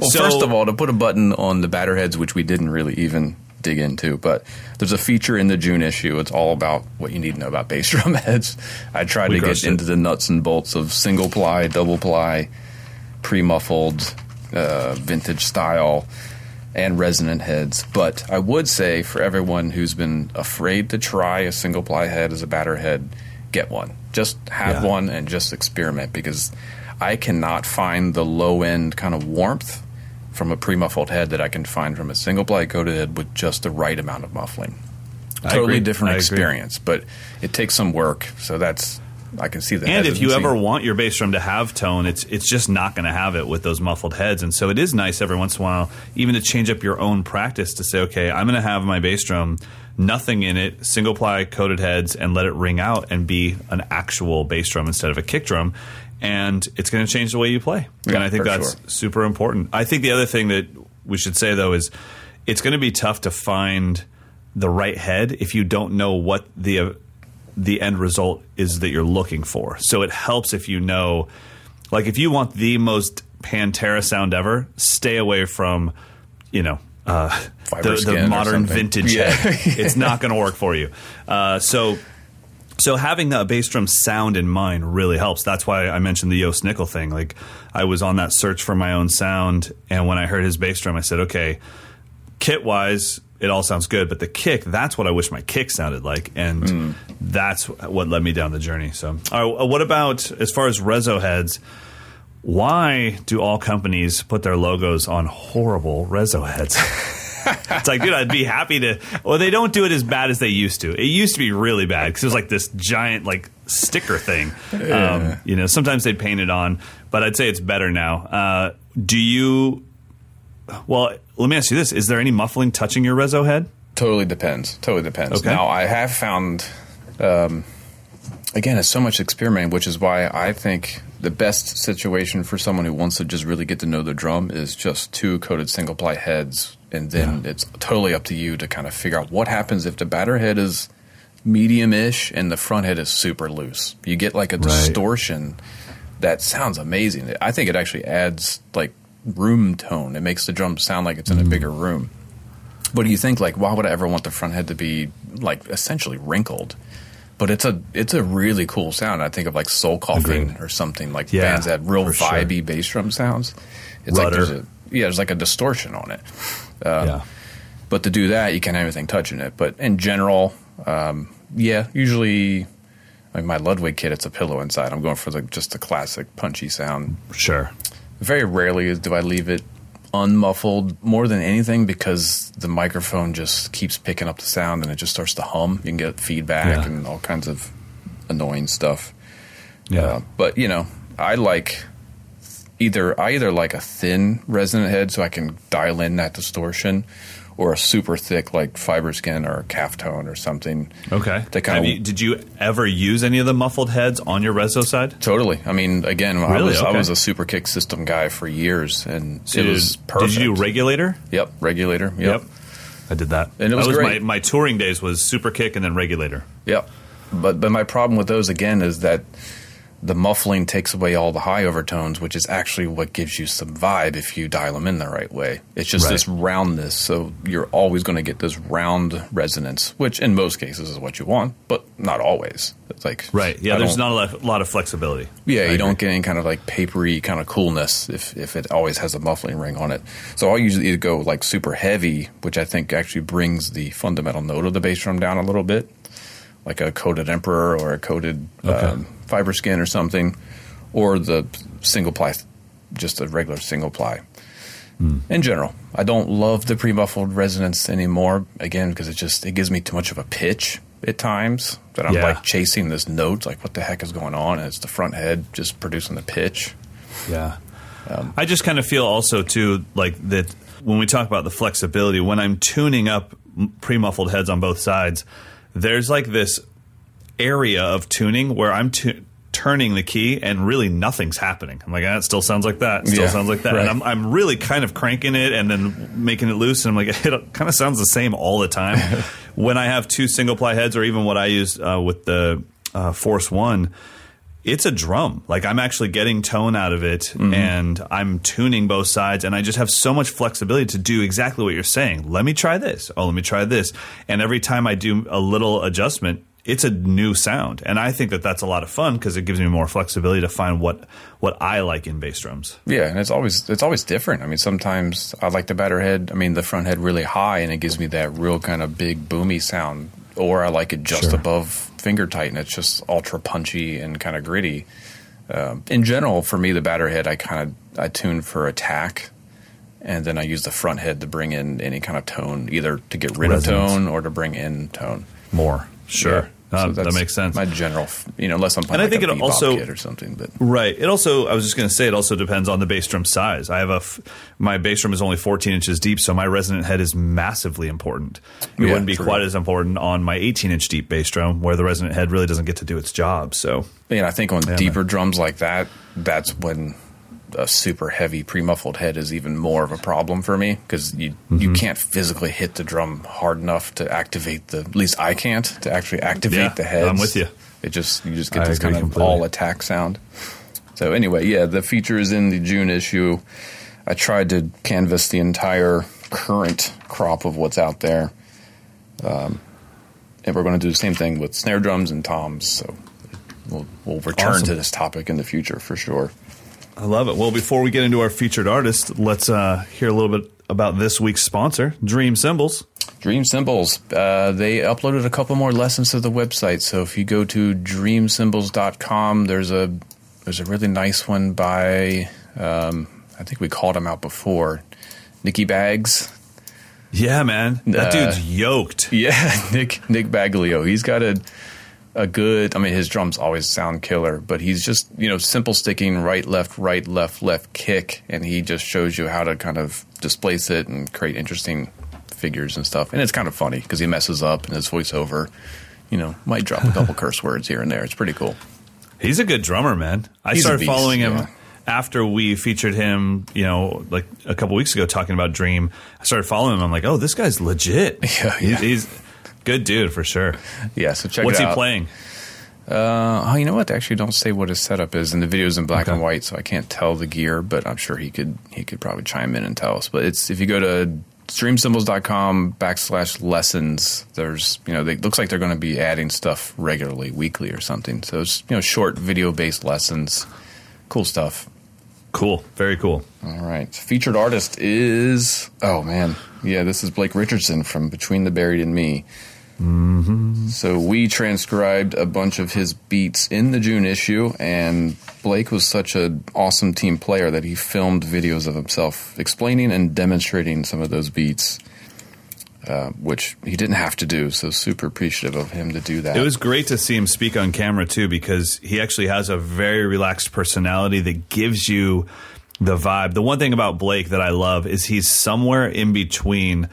S5: Well,
S6: so-
S5: first of all, to put a button on the batter heads, which we didn't really even dig into, but there's a feature in the June issue. It's all about what you need to know about bass (laughs) drum heads. I tried
S6: We
S5: to get
S6: it.
S5: into the nuts and bolts of single ply, double ply, pre muffled, uh, vintage style, and resonant heads. But I would say for everyone who's been afraid to try a single ply head as a batter head, get one. Just have
S6: Yeah.
S5: one and just experiment because I cannot find the low end kind of warmth from a pre muffled head that I can find from a single ply coated head with just the right amount of muffling.
S6: I
S5: Totally
S6: agree.
S5: different
S6: I agree.
S5: experience, but it takes some work. So that's I can see the
S6: and if you ever want your bass drum to have tone, it's it's just not going to have it with those muffled heads. And so it is nice every once in a while, even to change up your own practice to say, okay, I'm going to have my bass drum, nothing in it, single ply coated heads, and let it ring out and be an actual bass drum instead of a kick drum. And it's going to change the way you play.
S5: Yeah,
S6: and I think that's
S5: sure.
S6: super important. I think the other thing that we should say though is it's going to be tough to find the right head if you don't know what the uh, the end result is that you're looking for. So it helps if you know like if you want the most Pantera sound ever, stay away from you know uh, the, the modern vintage
S5: Yeah.
S6: head. (laughs) it's not going to work for you. Uh, so. So having a bass drum sound in mind really helps. That's why I mentioned the Jost Nickel thing. Like I was on that search for my own sound, and when I heard his bass drum, I said, "Okay, kit wise, it all sounds good, but the kick, that's what I wish my kick sounded like. And hmm. that's what led me down the journey. So, all right, what about as far as Rezo heads? Why do all companies put their logos on horrible Rezo heads? (laughs) it's like, dude, I'd be happy to. Well, they don't do it as bad as they used to. It used to be really bad because it was like this giant like sticker thing. Um, you know, sometimes they'd paint it on, but I'd say it's better now. Uh, do you? Well, let me ask you this: Is there any muffling touching your Rezo head?
S5: Totally depends. Totally depends.
S6: Okay.
S5: Now, I have found, um, again, it's so much experimenting, which is why I think the best situation for someone who wants to just really get to know the drum is just two coated single ply heads, and then it's totally up to you to kind of figure out what happens if the batter head is medium-ish and the front head is super loose. You get like a distortion that sounds amazing. I think it actually adds like room tone. It makes the drum sound like it's in a mm. bigger room. But do you think like why would I ever want the front head to be like essentially wrinkled? But it's a it's a really cool sound. I think of like soul coughing or something like
S6: Yeah,
S5: bands that have real
S6: for sure.
S5: vibey bass drum sounds. It's like there's a yeah, there's like a distortion on it. Um,
S6: yeah.
S5: But to do that, you can't have anything touching it. But in general, um, yeah, usually, like my Ludwig kit, it's a pillow inside. I'm going for the, just the classic punchy sound.
S6: Sure.
S5: Very rarely do I leave it unmuffled more than anything because the microphone just keeps picking up the sound and it just starts to hum. You can get feedback
S6: Yeah.
S5: and all kinds of annoying stuff.
S6: Yeah.
S5: Uh, but you know, I like either I either like a thin resonant head so I can dial in that distortion, or a super thick like FiberSkyn or a calf tone or something.
S6: Okay.
S5: They kinda-
S6: you, did you ever use any of the muffled heads on your Rezo side?
S5: Totally. I mean, again, I
S6: Really?
S5: was I was a super kick system guy for years, and
S6: So
S5: it was perfect.
S6: Did you do regulator?
S5: Yep, regulator. Yep.
S6: I did that.
S5: And it was
S6: that was
S5: great.
S6: my, my touring days was super kick and then regulator.
S5: Yep. But but my problem with those again is that the muffling takes away all the high overtones, which is actually what gives you some vibe if you dial them in the right way. It's just
S6: Right.
S5: this roundness, so you're always going to get this round resonance, which in most cases is what you want, but not always. It's like
S6: Right. Yeah,
S5: I
S6: there's
S5: don't-
S6: a lot, of flexibility.
S5: Yeah,
S6: I
S5: you
S6: agree.
S5: don't get any kind of like papery kind of coolness if, if it always has a muffling ring on it. So I'll usually either go like super heavy, which I think actually brings the fundamental note of the bass drum down a little bit, like a coated Emperor or a coated um, FiberSkyn or something, or the single ply, just a regular single ply.
S6: Hmm.
S5: In general, I don't love the pre-muffled resonance anymore. Again, because it just it gives me too much of a pitch at times that I'm
S6: Yeah.
S5: like chasing this note. Like, what the heck is going on? And it's the front head just producing the pitch.
S6: Yeah. I just kind of feel also too like that when we talk about the flexibility when I'm tuning up pre-muffled heads on both sides, there's like this area of tuning where I'm tu- turning the key and really nothing's happening. I'm like, ah, it still sounds like that. It still
S5: Yeah,
S6: sounds like that.
S5: right.
S6: And I'm, I'm really kind of cranking it and then making it loose. And I'm like, (laughs) it kind of sounds the same all the time. (laughs) when I have two single ply heads or even what I use uh, with the uh, Force One, it's a drum. Like I'm actually getting tone out of it and I'm tuning both sides and I just have so much flexibility to do exactly what you're saying. Let me try this. Oh, let me try this. And every time I do a little adjustment, it's a new sound. And I think that that's a lot of fun because it gives me more flexibility to find what what I like in bass drums.
S5: Yeah, and it's always it's always different. I mean, sometimes I like the batter head. I mean, the front head really high, and it gives me that real kind of big boomy sound. Or I like it just
S6: Sure.
S5: above finger tight, and it's just ultra punchy and kind of gritty. Um, in general, for me, the batter head I kind of I tune for attack, and then I use the front head to bring in any kind of tone, either to get rid
S6: Resonance.
S5: of tone or to bring in tone.
S6: More. Sure.
S5: Yeah. So
S6: that makes sense.
S5: My general, you know, unless I'm playing
S6: And I
S5: like
S6: think
S5: a
S6: it also-
S5: or something, but
S6: Right. It also, I was just going to say, it also depends on the bass drum size. I have a, f- my bass drum is only 14 inches deep, so my resonant head is massively important. It
S5: Yeah,
S6: wouldn't be
S5: true.
S6: quite as important on my 18 inch deep bass drum, where the resonant head really doesn't get to do its job. So,
S5: Yeah, I think on
S6: man.
S5: deeper drums like that, that's when a super heavy pre-muffled head is even more of a problem for me because you
S6: Mm-hmm.
S5: you can't physically hit the drum hard enough to activate the. At least I can't to actually activate
S6: Yeah,
S5: the head.
S6: I'm with you.
S5: It just you just get
S6: I
S5: this kind of
S6: completely.
S5: all attack sound. So anyway, yeah, the feature is in the June issue. I tried to canvas the entire current crop of what's out there. Um, and we're going to do the same thing with snare drums and toms. So we'll, we'll return
S6: Awesome.
S5: to this topic in the future for sure.
S6: I love it. Well, before we get into our featured artist, let's uh, hear a little bit about this week's sponsor, Dream Cymbals.
S5: Dream Cymbals. Uh, they uploaded a couple more lessons to the website. So if you go to dreamcymbals.com, there's a there's a really nice one by um, I think we called him out before, Nikki Bags.
S6: Yeah, man, that
S5: Uh,
S6: dude's yoked. (laughs)
S5: Yeah, Nick Nick Baglio. He's got a a good. I mean, his drums always sound killer, but he's just you know simple sticking right left right left left kick, and he just shows you how to kind of displace it and create interesting figures and stuff. And it's kind of funny because he messes up and his voiceover, you know, might drop a couple (laughs) curse words here and there. It's pretty cool.
S6: He's a good drummer, man. I
S5: He's
S6: started
S5: beast,
S6: following him
S5: yeah.
S6: after we featured him, you know, like a couple weeks ago talking about Dream. I started following him. I'm like, oh, this guy's legit. (laughs)
S5: Yeah,
S6: He-
S5: yeah.
S6: he's good dude for sure.
S5: Yeah, so check
S6: What's
S5: it
S6: he playing?
S5: Uh, oh, you know what? They actually don't say what his setup is, and the video's in black
S6: Okay.
S5: and white, so I can't tell the gear. But I'm sure he could he could probably chime in and tell us. But it's if you go to dreamcymbals.com backslash lessons, there's you know they looks like they're going to be adding stuff regularly, weekly or something. So it's you know short video based lessons, cool stuff.
S6: Cool, very cool.
S5: All right, featured artist is oh man, yeah, this is Blake Richardson from Between the Buried and Me. So we transcribed a bunch of his beats in the June issue, and Blake was such an awesome team player that he filmed videos of himself explaining and demonstrating some of those beats, uh, which he didn't have to do. So super appreciative of him to do that.
S6: It was great to see him speak on camera too, because he actually has a very relaxed personality that gives you the vibe. The one thing about Blake that I love is he's somewhere in between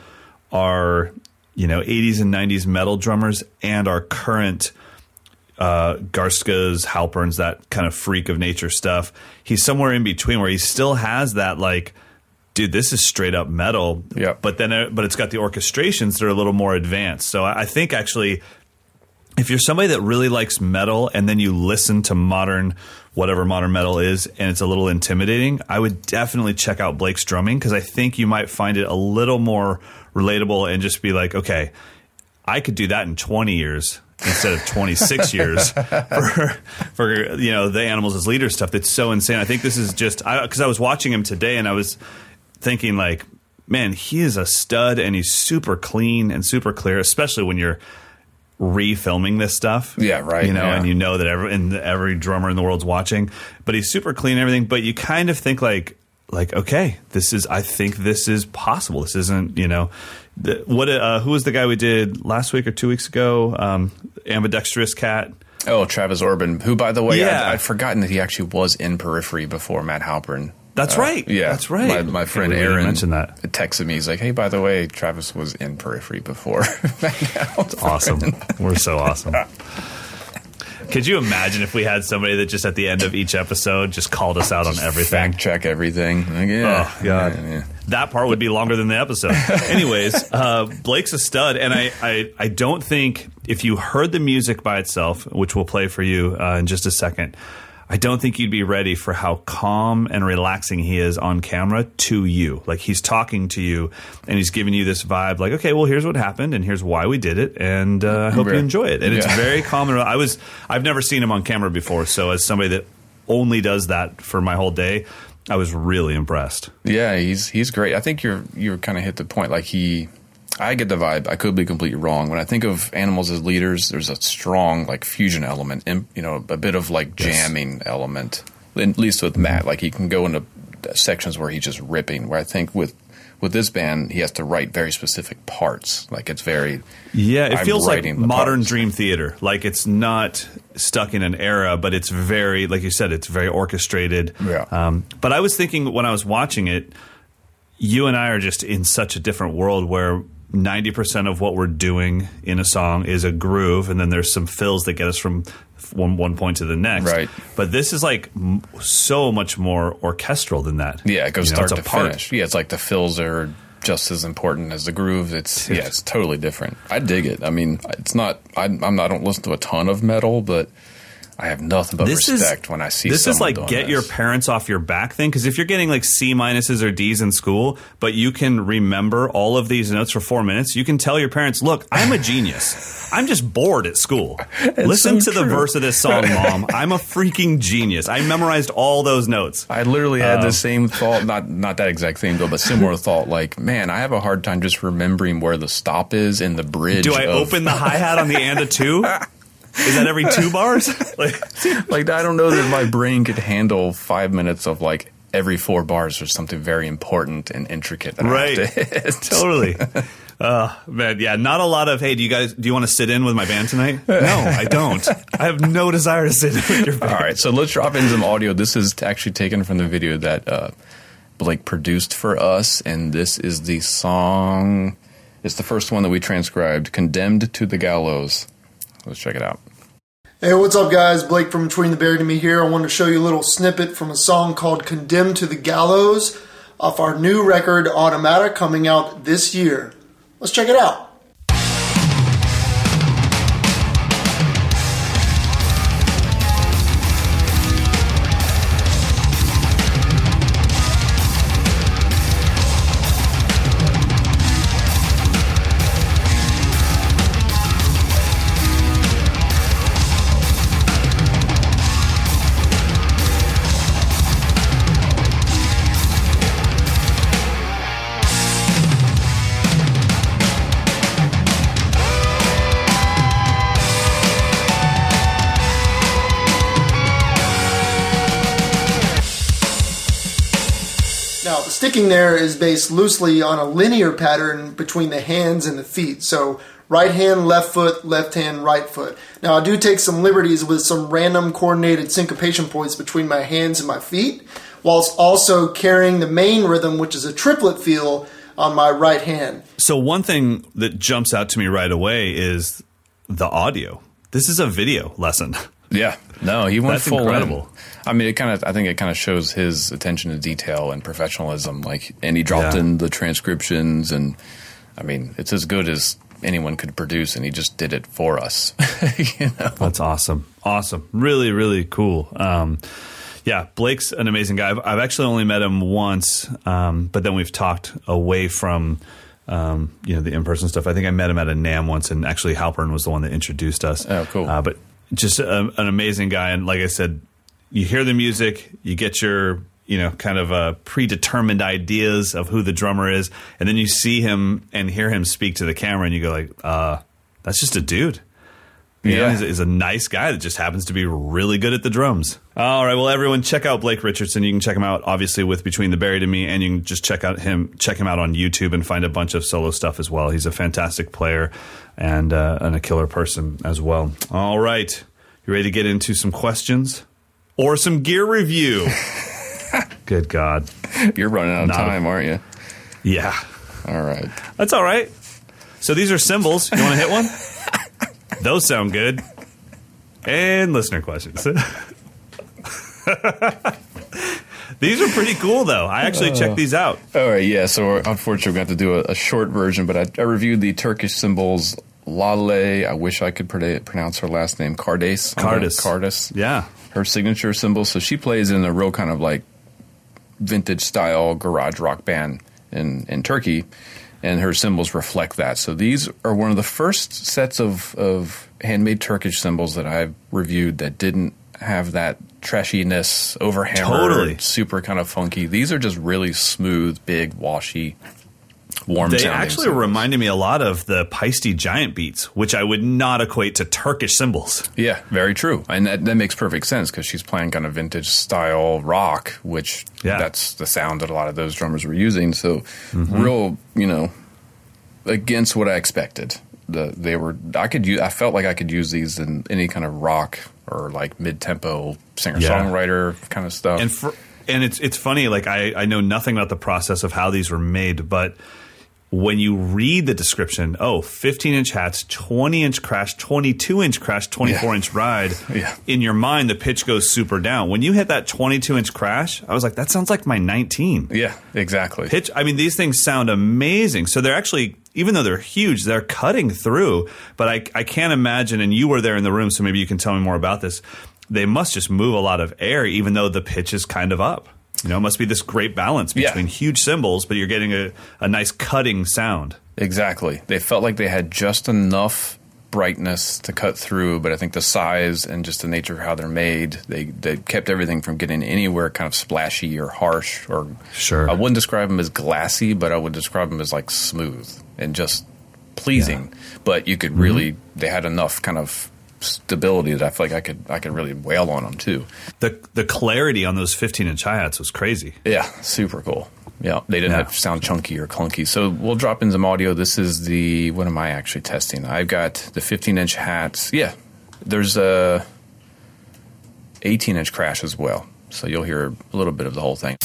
S6: our, you know, 80s and 90s metal drummers and our current uh, Garstkas, Halperns, that kind of freak of nature stuff. He's somewhere in between where he still has that like, dude, this is straight up metal.
S5: Yep.
S6: But then, uh, but it's got the orchestrations that are a little more advanced. So I I think actually, if you're somebody that really likes metal and then you listen to modern whatever modern metal is and it's a little intimidating i would definitely check out blake's drumming because i think you might find it a little more relatable and just be like okay i could do that in 20 years instead of 26 (laughs) years for for you know the animals as leaders stuff that's so insane i think this is just I, because I, was watching him today and i was thinking like man he is a stud and he's super clean and super clear especially when you're refilming this stuff.
S5: Yeah, right,
S6: You know,
S5: yeah.
S6: and you know that every and every drummer in the world's watching, but he's super clean and everything. But you kind of think like, like, okay, this is. I think this is possible. This isn't. You know, the, what? Uh, who was the guy we did last week or two weeks ago? Um, ambidextrous cat.
S5: oh, Travis Orbin, who by the way,
S6: Yeah.
S5: I'd, I'd forgotten that he actually was in Periphery before Matt Halpern.
S6: That's
S5: Uh,
S6: right.
S5: Yeah,
S6: that's right.
S5: My, my friend
S6: you
S5: Aaron
S6: mentioned that.
S5: texted me. He's like, "Hey, by the way, Travis was in Periphery before." (laughs) Matt."
S6: Awesome. We're so awesome. (laughs) Could you imagine if we had somebody that just at the end of each episode just called us out on everything?
S5: Fact check everything. Like, yeah,
S6: Oh God,
S5: yeah, yeah.
S6: that part would be longer than the episode. (laughs) Anyways, uh, Blake's a stud, and I, I I don't think if you heard the music by itself, which we'll play for you uh, in just a second. I don't think you'd be ready for how calm and relaxing he is on camera to you. Like he's talking to you and he's giving you this vibe like, okay, well, here's what happened and here's why we did it. And uh, I hope you enjoy it. And it's very calm. And I was, I've never seen him on camera before. So as somebody that only does that for my whole day, I was really impressed.
S5: Yeah, he's he's great. I think you're you're kind of hit the point. Like he, I get the vibe. I could be completely wrong. When I think of animals as leaders, there's a strong like fusion element, and you know, a bit of like jamming element. At least with Matt, like he can go into sections where he's just ripping. Where I think with with this band, he has to write very specific parts. Like it's very
S6: Yeah, it
S5: I'm
S6: feels like modern
S5: parts.
S6: dream theater. Like it's not stuck in an era, but it's very, like you said, it's very orchestrated.
S5: Yeah.
S6: Um, but I was thinking when I was watching it, you and I are just in such a different world where 90% of what we're doing in a song is a groove, and then there's some fills that get us from one, one point to the next.
S5: Right.
S6: But this is like m- so much more orchestral than that.
S5: Yeah, it goes
S6: You know,
S5: start to
S6: part.
S5: finish. Yeah, it's like the fills are just as important as the groove. It's yeah, it's totally different. I dig it. I mean, it's not. I, I'm not. I don't listen to a ton of metal, but I have nothing but
S6: This
S5: respect
S6: is
S5: when I see.
S6: this is like get
S5: this.
S6: your parents off your back thing because if you're getting like C minuses or D's in school, but you can remember all of these notes for four minutes, you can tell your parents, "Look, I'm a genius. I'm just bored at school. (laughs) Listen
S5: so
S6: to the verse of this song, (laughs) mom. I'm a freaking genius. I memorized all those notes."
S5: I literally had
S6: Um,
S5: the same thought, not not that exact thing though, but similar (laughs) thought. Like, man, I have a hard time just remembering where the stop is in the bridge.
S6: Do I
S5: of-
S6: open the hi hat on the and a two? Is that every two bars? (laughs) Like,
S5: like I don't know that my brain could handle five minutes of like every four bars or something very important and intricate. That I
S6: Right.
S5: to (laughs)
S6: totally. Uh, man, yeah, not a lot of. Hey, do you guys do you want to sit in with my band tonight? No, I don't. I have no desire to sit in with your band.
S5: All right, so let's drop in some audio. This is actually taken from the video that uh, Blake produced for us, and this is the song. It's the first one that we transcribed, "Condemned to the Gallows." Let's check it out.
S7: Hey, what's up, guys? Blake from Between the Buried and Me here. I want to show you a little snippet from a song called Condemned to the Gallows off our new record, Automata, coming out this year. Let's check it out. Sticking there is based loosely on a linear pattern between the hands and the feet. So, right hand, left foot, left hand, right foot. Now, I do take some liberties with some random coordinated syncopation points between my hands and my feet, whilst also carrying the main rhythm, which is a triplet feel, on my right hand.
S6: So one thing that jumps out to me right away is the audio. This is a video lesson. (laughs)
S5: Yeah, no, he went
S6: That's
S5: full
S6: incredible.
S5: in. I mean, it kind of. I think it kind of shows his attention to detail and professionalism. Like, and he dropped
S6: Yeah.
S5: in the transcriptions, and I mean, it's as good as anyone could produce, and he just did it for us. (laughs) you know,
S6: That's awesome. Awesome. Really, really cool. Um, yeah, Blake's an amazing guy. I've, I've actually only met him once, um, but then we've talked away from um, you know the in person stuff. I think I met him at a NAMM once, and actually Halpern was the one that introduced us.
S5: Oh, cool.
S6: Uh, but just a, an amazing guy, and like I said, you hear the music, you get your you know kind of uh, predetermined ideas of who the drummer is, and then you see him and hear him speak to the camera, and you go like, uh, "That's just a dude." You know,
S5: Yeah.
S6: he's, he's a nice guy that just happens to be really good at the drums. All right, well, everyone, check out Blake Richardson. You can check him out, obviously, with Between the Buried and Me, and you can just check out him, check him out on YouTube and find a bunch of solo stuff as well. He's a fantastic player and uh, and a killer person as well. All right, you ready to get into some questions or some gear review? (laughs) good God,
S5: you're running out of
S6: Not a-
S5: time, aren't you?
S6: yeah,
S5: All right.
S6: that's all right. So these are cymbals. You want to hit one? (laughs) Those sound good. And listener questions. (laughs) these are pretty cool, though. I actually checked oh. these out.
S5: All right, yeah. So unfortunately, we have to do a, a short version, but I, I reviewed the Turkish cymbals. Lale, I wish I could prona- pronounce her last name. Kardes. I'm
S6: Cardis.
S5: Cardis.
S6: Yeah.
S5: Her signature cymbal. So she plays in a real kind of like vintage style garage rock band in, in Turkey, and her cymbals reflect that. So these are one of the first sets of, of handmade Turkish cymbals that I've reviewed that didn't have that trashiness, overhammered,
S6: Totally.
S5: super kind of funky. These are just really smooth, big, washy, warm.
S6: They actually
S5: cymbals.
S6: reminded me a lot of the Paiste giant beats, which I would not equate to Turkish cymbals.
S5: Yeah, very true, and that, that makes perfect sense because she's playing kind of vintage style rock, which
S6: Yeah.
S5: that's the sound that a lot of those drummers were using. So,
S6: Mm-hmm.
S5: real, you know, against what I expected. The they were I could use I felt like I could use these in any kind of rock or like mid tempo singer songwriter kind of stuff.
S6: and for, and it's it's funny like I, I know nothing about the process of how these were made but when you read the description oh 15 inch hats 20 inch crash 22 inch crash 24
S5: Yeah.
S6: inch ride (laughs)
S5: Yeah.
S6: in your mind the pitch goes super down when you hit that 22 inch crash i was like that sounds like my 19
S5: yeah, exactly.
S6: pitch i mean these things sound amazing so they're actually even though they're huge they're cutting through but i, I can't imagine and you were there in the room so maybe you can tell me more about this they must just move a lot of air, even though the pitch is kind of up. You know, it must be this great balance
S5: Yeah.
S6: between huge cymbals, but you're getting a, a nice cutting sound.
S5: Exactly. They felt like they had just enough brightness to cut through, but I think the size and just the nature of how they're made, they, they kept everything from getting anywhere kind of splashy or harsh or
S6: Sure.
S5: I wouldn't describe them as glassy, but I would describe them as like smooth and just pleasing. But you could really mm-hmm. they had enough kind of stability that I feel like I could I could really wail on them too.
S6: The the clarity on those 15 inch hi hats was crazy.
S5: Yeah, super cool. Yeah, they didn't
S6: Yeah.
S5: sound chunky or clunky. So we'll drop in some audio. This is the what am I actually testing? I've got the 15 inch hats. Yeah, there's a 18 inch crash as well. So you'll hear a little bit of the whole thing.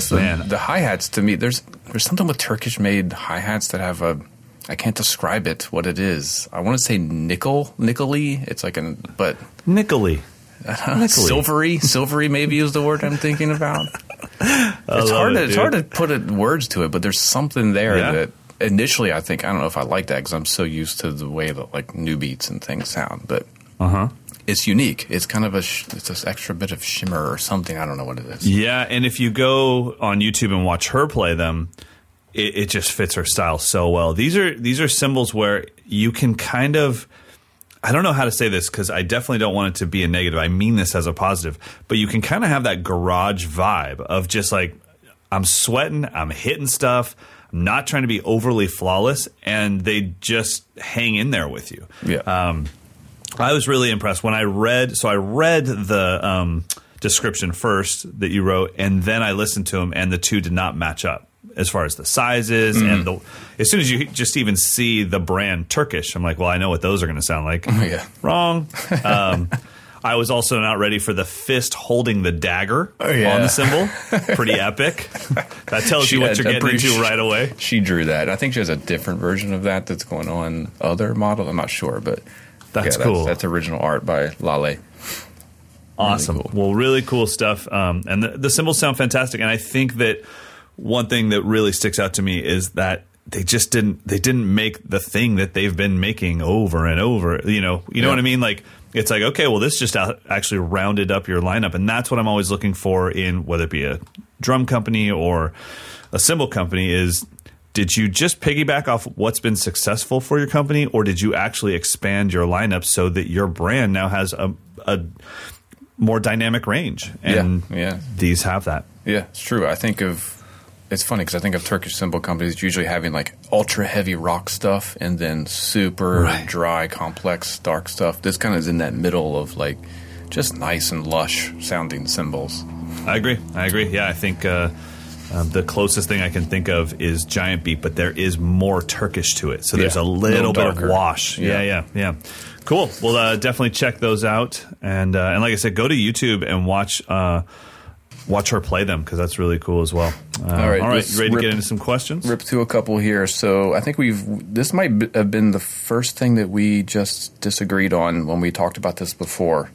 S5: Guess the,
S6: Man.
S5: the hi hats to me, there's there's something with Turkish made hi hats that have a I can't describe it what it is. I want to say nickel, nickely. It's like an but (laughs)
S6: Nickely.
S5: silvery, silvery maybe is the word I'm thinking about. (laughs) it's hard
S6: it,
S5: to it's hard to put it, words to it, but there's something there
S6: Yeah.
S5: that initially I think I don't know if I like that because I'm so used to the way that like new beats and things sound, but
S6: Uh huh.
S5: It's unique. It's kind of a sh- it's this extra bit of shimmer or something. I don't know what it is.
S6: Yeah, and if you go on YouTube and watch her play them, it, it just fits her style so well. These are these are cymbals where you can kind of I don't know how to say this because I definitely don't want it to be a negative. I mean this as a positive, but you can kind of have that garage vibe of just like I'm sweating, I'm hitting stuff, I'm not trying to be overly flawless, and they just hang in there with you.
S5: Yeah.
S6: Um, I was really impressed when I read. So I read the um, description first that you wrote, and then I listened to them, and the two did not match up as far as the sizes and the. As soon as you just even see the brand Turkish, I'm like, well, I know what those are going to sound like.
S5: Oh, yeah.
S6: Wrong. (laughs) Um, I was also not ready for the fist holding the dagger
S5: yeah.
S6: on the cymbal. Pretty (laughs) epic. That tells
S5: She
S6: you what
S5: had-
S6: you're getting into right away.
S5: She drew that. I think she has a different version of that that's going on other model. I'm not sure, but
S6: That's
S5: yeah,
S6: cool.
S5: That's, original art by Lale.
S6: Awesome.
S5: cool.
S6: Well, really cool stuff. Um, and the, the cymbals sound fantastic. And I think that one thing that really sticks out to me is that they just didn't they didn't make the thing that they've been making over and over. You know, you know
S5: Yeah.
S6: what I mean? Like it's like okay, well, this just out, actually rounded up your lineup, and that's what I'm always looking for in whether it be a drum company or a cymbal company is. Did you just piggyback off what's been successful for your company, or did you actually expand your lineup so that your brand now has a, a more dynamic range? And
S5: Yeah, yeah.
S6: these have that.
S5: Yeah, it's true. I think of it's funny because I think of Turkish cymbal companies usually having like ultra heavy rock stuff and then super
S6: Right.
S5: dry, complex, dark stuff. This kind of is in that middle of like just nice and lush sounding cymbals.
S6: I agree. I agree. Yeah, I think uh, um, the closest thing I can think of is Giant Beat, but there is more Turkish to it. So there's
S5: Yeah,
S6: a
S5: a
S6: little,
S5: little
S6: bit of wash. Yeah, yeah,
S5: Yeah.
S6: yeah. Cool. Well, uh, definitely check those out. And uh, and like I said, go to YouTube and watch. Uh, Watch her play them because that's really cool as well. Uh,
S5: All right,
S6: all right. You ready to get into some questions?
S5: Rip through a couple here. So I think we've this might b- have been the first thing that we just disagreed on when we talked about this before.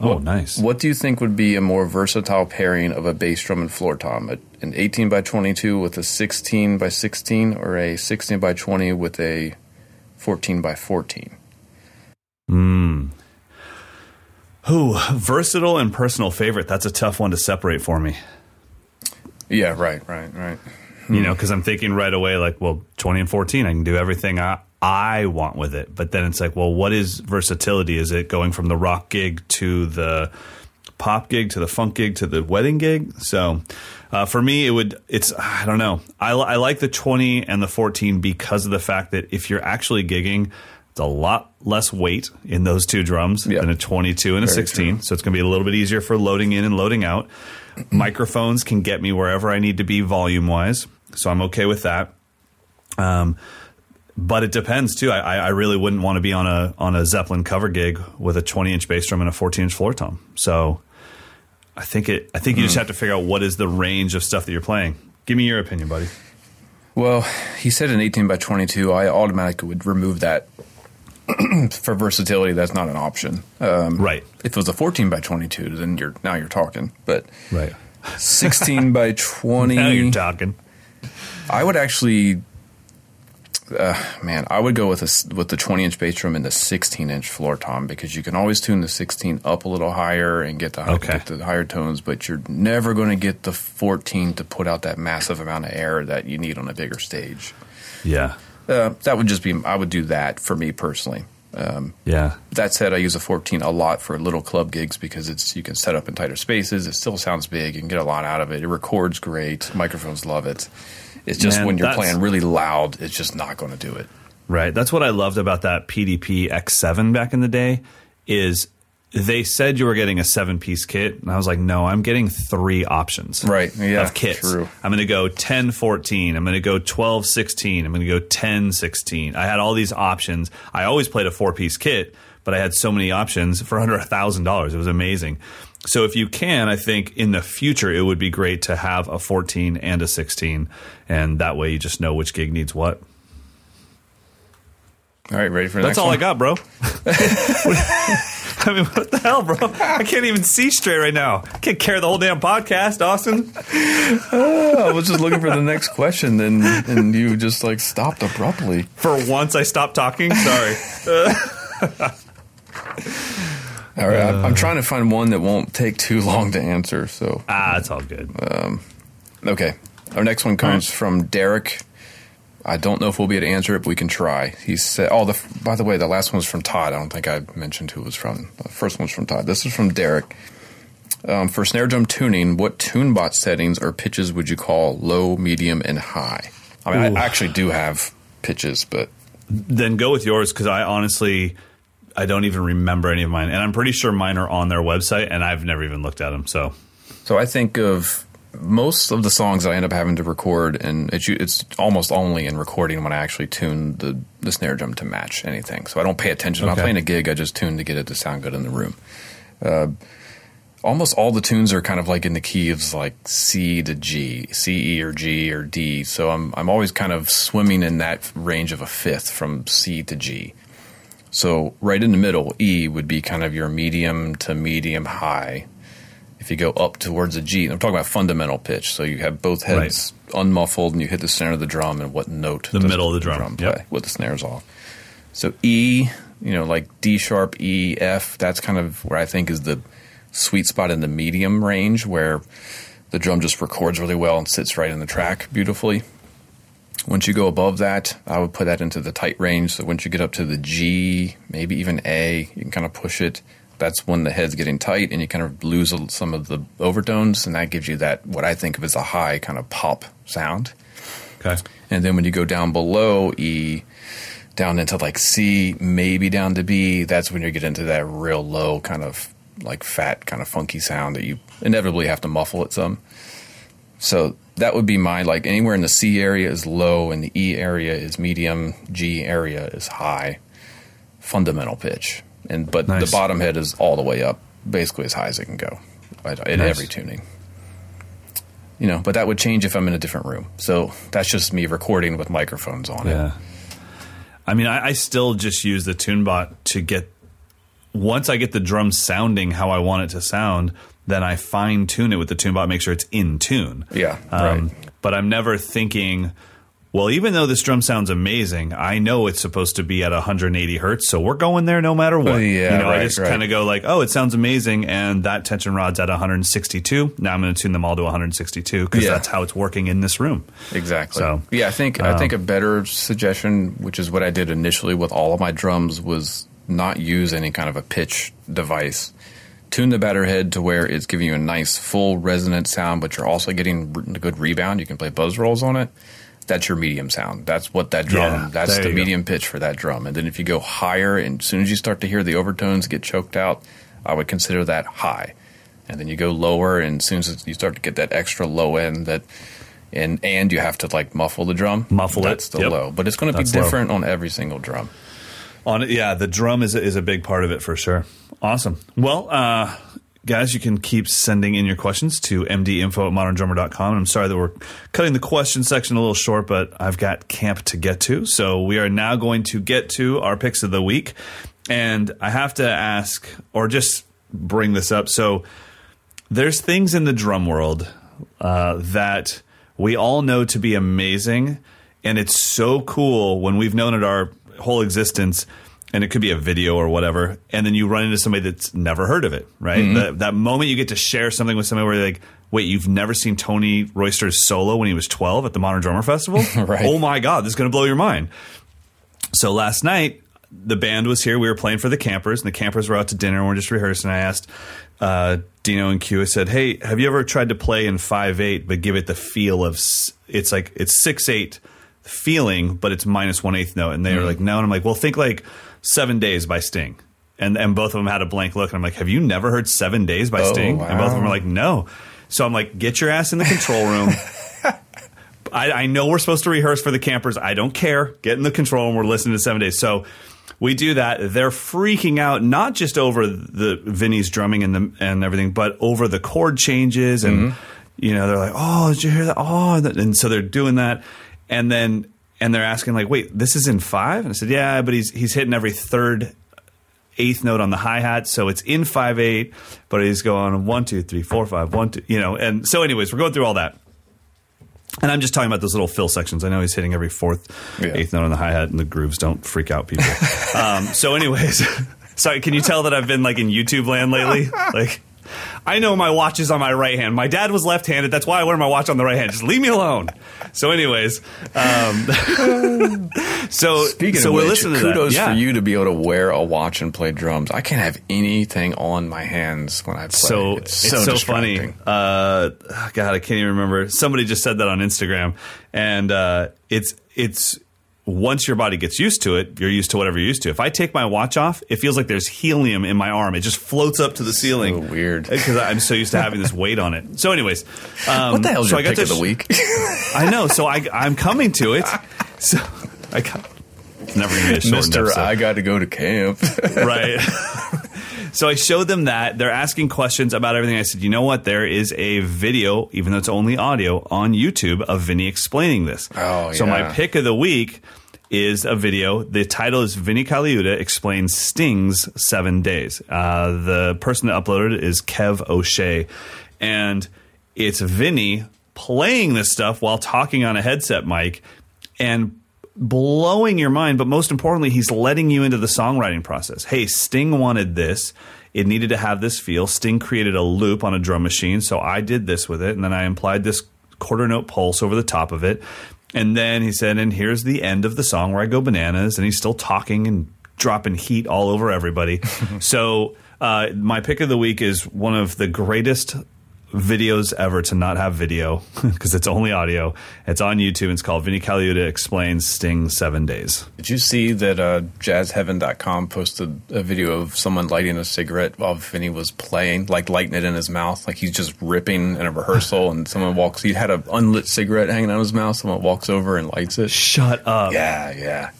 S6: Oh,
S5: What-
S6: nice.
S5: What do you think would be a more versatile pairing of a bass drum and floor tom? A- An 18 by 22 with a 16 by 16 or a 16 by 20 with a 14 by 14?
S6: Hmm. Who versatile and personal favorite? That's a tough one to separate for me.
S5: Yeah, right, right, right.
S6: You know, because I'm thinking right away, like, well, 20 and 14, I can do everything I, I want with it. But then it's like, well, what is versatility? Is it going from the rock gig to the pop gig to the funk gig to the wedding gig? So uh, for me, it would, it's, I don't know. I, I like the 20 and the 14 because of the fact that if you're actually gigging, it's a lot less weight in those two drums
S5: Yeah.
S6: than a 22 and a 16.
S5: true.
S6: So it's going to be a little bit easier for loading in and loading out. Microphones can get me wherever I need to be volume wise. So I'm okay with that. Um, but it depends too. I, I really wouldn't want to be on a on a Zeppelin cover gig with a 20 inch bass drum and a 14 inch floor tom. So I think it. I think you just have to figure out what is the range of stuff that you're playing. Give me your opinion, buddy.
S5: Well, he said an 18 by 22. I automatically would remove that (clears throat) for versatility. That's not an option. Um,
S6: Right.
S5: If it was a 14 by 22, then you're now you're talking. But
S6: Right.
S5: 16 by 20. (laughs)
S6: Now you're talking.
S5: I would actually, uh, man, I would go with a with the 20 inch bass drum and the 16 inch floor tom because you can always tune the 16 up a little higher and get the
S6: Okay.
S5: get the higher tones, but you're never going to get the 14 to put out that massive amount of air that you need on a bigger stage.
S6: Yeah.
S5: Uh, that would just be I would do that for me personally. Um,
S6: Yeah.
S5: that said, I use a 14 a lot for little club gigs because it's you can set up in tighter spaces. It still sounds big. You can get a lot out of it. It records great. Microphones love it. It's just
S6: Man,
S5: when you're playing really loud, it's just not going to do it.
S6: Right. That's what I loved about that PDP X7 back in the day is they said you were getting a seven piece kit and I was like, "No, I'm getting 3 options."
S5: Right. Yeah,
S6: Of kits.
S5: true.
S6: I'm going to go 10 14, I'm going to go 12 16, I'm going to go 10 16. I had all these options. I always played a four piece kit, but I had so many options for under a $1,000. It was amazing. So if you can, I think in the future it would be great to have a 14 and a 16 and that way you just know which gig needs what.
S5: All right, ready for the
S6: That's all
S5: one?
S6: I got, bro. (laughs) I mean, what the hell, bro? I can't even see straight right now. I can't carry the whole damn podcast, Austin.
S5: Oh, I was just looking for the next question, and and you just like stopped abruptly.
S6: For once, I stopped talking. Sorry. (laughs)
S5: All right, I'm- I'm trying to find one that won't take too long to answer. So
S6: Ah, it's all good.
S5: Okay. Our next one comes from Derek. I don't know if we'll be able to answer it, but we can try. He said, "Oh, the, by the way, the last one's from Todd. I don't think I mentioned who it was from. The first one's from Todd. This is from Derek. Um, for snare drum tuning, what tunebot settings or pitches would you call low, medium, and high? I mean,
S6: Ooh.
S5: I actually do have pitches, but
S6: Then go with yours because I honestly, I don't even remember any of mine, and I'm pretty sure mine are on their website, and I've never even looked at them. So
S5: So I think of most of the songs I end up having to record, and it's it's almost only in recording when I actually tune the, the snare drum to match anything. So I don't pay attention. When I'm playing a gig, I just tune to get it to sound good in the room. Uh, almost all the tunes are kind of like in the key of like C to G, C, E, or G, or D. So I'm I'm always kind of swimming in that range of a fifth from C to G. So right in the middle, E would be kind of your medium to medium high. If you go up towards a G, I'm talking about fundamental pitch. So you have both heads unmuffled, and you hit the center of the drum, and what note?
S6: The middle of the drum,
S5: play
S6: yep.
S5: with the snares off. So E, you know, like D sharp, E, F. That's kind of where I think is the sweet spot in the medium range, where the drum just records really well and sits right in the track beautifully. Once you go above that, I would put that into the tight range. So once you get up to the G, maybe even A, you can kind of push it. That's when the head's getting tight and you kind of lose some of the overtones, and that gives you that what I think of as a high kind of pop sound.
S6: okay,
S5: And then when you go down below E, down into like C, maybe down to B, that's when you get into that real low kind of like fat kind of funky sound that you inevitably have to muffle it some. So that would be my like anywhere in the C area is low and the E area is medium, G area is high, fundamental pitch. And but
S6: Nice.
S5: the bottom head is all the way up, basically as high as it can go at,
S6: Nice.
S5: every tuning you know, but that would change if I'm in a different room. So that's just me recording with microphones on
S6: yeah.
S5: it.
S6: I mean, I, I still just use the TuneBot to get once I get the drum sounding how I want it to sound, then I fine tune it with the tune bot, make sure it's in tune.
S5: Yeah,
S6: Um,
S5: right.
S6: But I'm never thinking, well, even though this drum sounds amazing, I know it's supposed to be at 180 hertz, so we're going there no matter what.
S5: Oh, yeah,
S6: you know, I just
S5: right.
S6: kind of go like, oh, it sounds amazing, and that tension rod's at 162. Now I'm going to tune them all to 162 because
S5: Yeah.
S6: that's how it's working in this room.
S5: Exactly.
S6: So,
S5: yeah, I think I
S6: um,
S5: think a better suggestion, which is what I did initially with all of my drums, was not use any kind of a pitch device. Tune the batter head to where it's giving you a nice full resonant sound, but you're also getting a good rebound. You can play buzz rolls on it. That's your medium sound. That's what that drum.
S6: Yeah,
S5: that's the
S6: you go.
S5: medium pitch for that drum. And then if you go higher, and as soon as you start to hear the overtones get choked out, I would consider that high. And then you go lower, and as soon as you start to get that extra low end, that and and you have to like muffle the drum,
S6: Muffle it,
S5: That's the
S6: yep.
S5: low, but it's going to be
S6: That's low.
S5: different on every single drum.
S6: On it, yeah, the drum is a, is a big part of it for sure. Awesome. Well, uh, guys, you can keep sending in your questions to mdinfo at moderndrummer.com. I'm sorry that we're cutting the question section a little short, but I've got camp to get to. So we are now going to get to our picks of the week. And I have to ask, or just bring this up. So there's things in the drum world uh, that we all know to be amazing, and it's so cool when we've known it our whole existence. And it could be a video or whatever, and then you run into somebody that's never heard of it, right? That, that moment you get to share something with somebody where you're like, "Wait, you've never seen Tony Royster's solo when he was 12 at the Modern Drummer Festival? (laughs)
S5: Right.
S6: Oh my god, this is going to blow your mind!" So last night, the band was here. We were playing for the campers, and the campers were out to dinner, and we're just rehearsing. I asked uh, Dino and Q, I said, Hey, have you ever tried to play in 5 8, but give it the feel of it's like it's 6 8 feeling, but it's minus one eighth note? And they were mm-hmm. like, No. And I'm like, Well, think like Seven Days by Sting. And, and both of them had a blank look. And I'm like, Have you never heard Seven Days by
S5: Oh,
S6: Sting? And both of them
S5: wow.
S6: were like, No. So I'm like, Get your ass in the control room. (laughs) I, I know we're supposed to rehearse for the campers. I don't care. Get in the control room. We're listening to Seven Days. So we do that. They're freaking out not just over the Vinnie's drumming and the and everything, but over the chord changes and mm-hmm. you know they're like, oh, did you hear that? Oh, and so they're doing that, and then and they're asking like, wait, this is in five? And I said, yeah, but he's he's hitting every third eighth note on the hi hat, so it's in five eight, but he's going one two three four five one two, you know. And so, anyways, we're going through all that. And I'm just talking about those little fill sections. I know he's hitting every fourth,
S5: Yeah.
S6: eighth note on the hi hat, and the grooves don't freak out people. (laughs) um, so, anyways, (laughs) sorry. Can you tell that I've been like in YouTube land lately? (laughs) Like, I know my watch is on my right hand. My dad was left-handed. That's why I wear my watch on the right hand. Just leave me alone. So, anyways, um, (laughs) so
S5: Speaking
S6: so
S5: of which,
S6: listening to that.
S5: kudos
S6: Yeah.
S5: for you to be able to wear a watch and play drums. I can't have anything on my hands when I play.
S6: So
S5: it's
S6: it's
S5: so,
S6: so, funny. Uh, God, I can't even remember. Somebody just said that on Instagram, and uh, it's it's once your body gets used to it, you're used to whatever you're used to. If I take my watch off, it feels like there's helium in my arm. It just floats up to the ceiling.
S5: Weird. (laughs)
S6: because I'm so used to having this weight on it. So, anyways, um,
S5: What the hell's
S6: so
S5: your
S6: I got
S5: pick of
S6: to
S5: the
S6: sh-
S5: week? (laughs)
S6: I know. So I I'm coming to it. So I got. It's never gonna be a short
S5: Mister,
S6: episode
S5: I got to go to camp. (laughs)
S6: right. So I showed them that. They're asking questions about everything. I said, you know what? There is a video, even though it's only audio, on YouTube of Vinnie explaining this.
S5: Oh,
S6: So my pick of the week is a video. The title is Vinnie Colaiuta explains Sting's Seven Days. Uh, the person that uploaded it is Kev O'Shea. And it's Vinnie playing this stuff while talking on a headset mic and blowing your mind, but most importantly, he's letting you into the songwriting process. Hey, Sting wanted this. It needed to have this feel. Sting created a loop on a drum machine, so I did this with it, and then I implied this quarter note pulse over the top of it. And then he said, and here's the end of the song where I go bananas, and he's still talking and dropping heat all over everybody. (laughs) so uh, my pick of the week is one of the greatest videos ever to not have video (laughs) because it's only audio. It's on YouTube. It's called Vinnie Colaiuta Explains Sting Seven Days.
S5: Did you see that uh, jazzheaven.com posted a video of someone lighting a cigarette while Vinnie was playing, like lighting it in his mouth, like he's just ripping in a rehearsal, and someone walks. He had an unlit cigarette hanging out of his mouth. Someone walks over and lights it.
S6: Shut up.
S5: Yeah, yeah.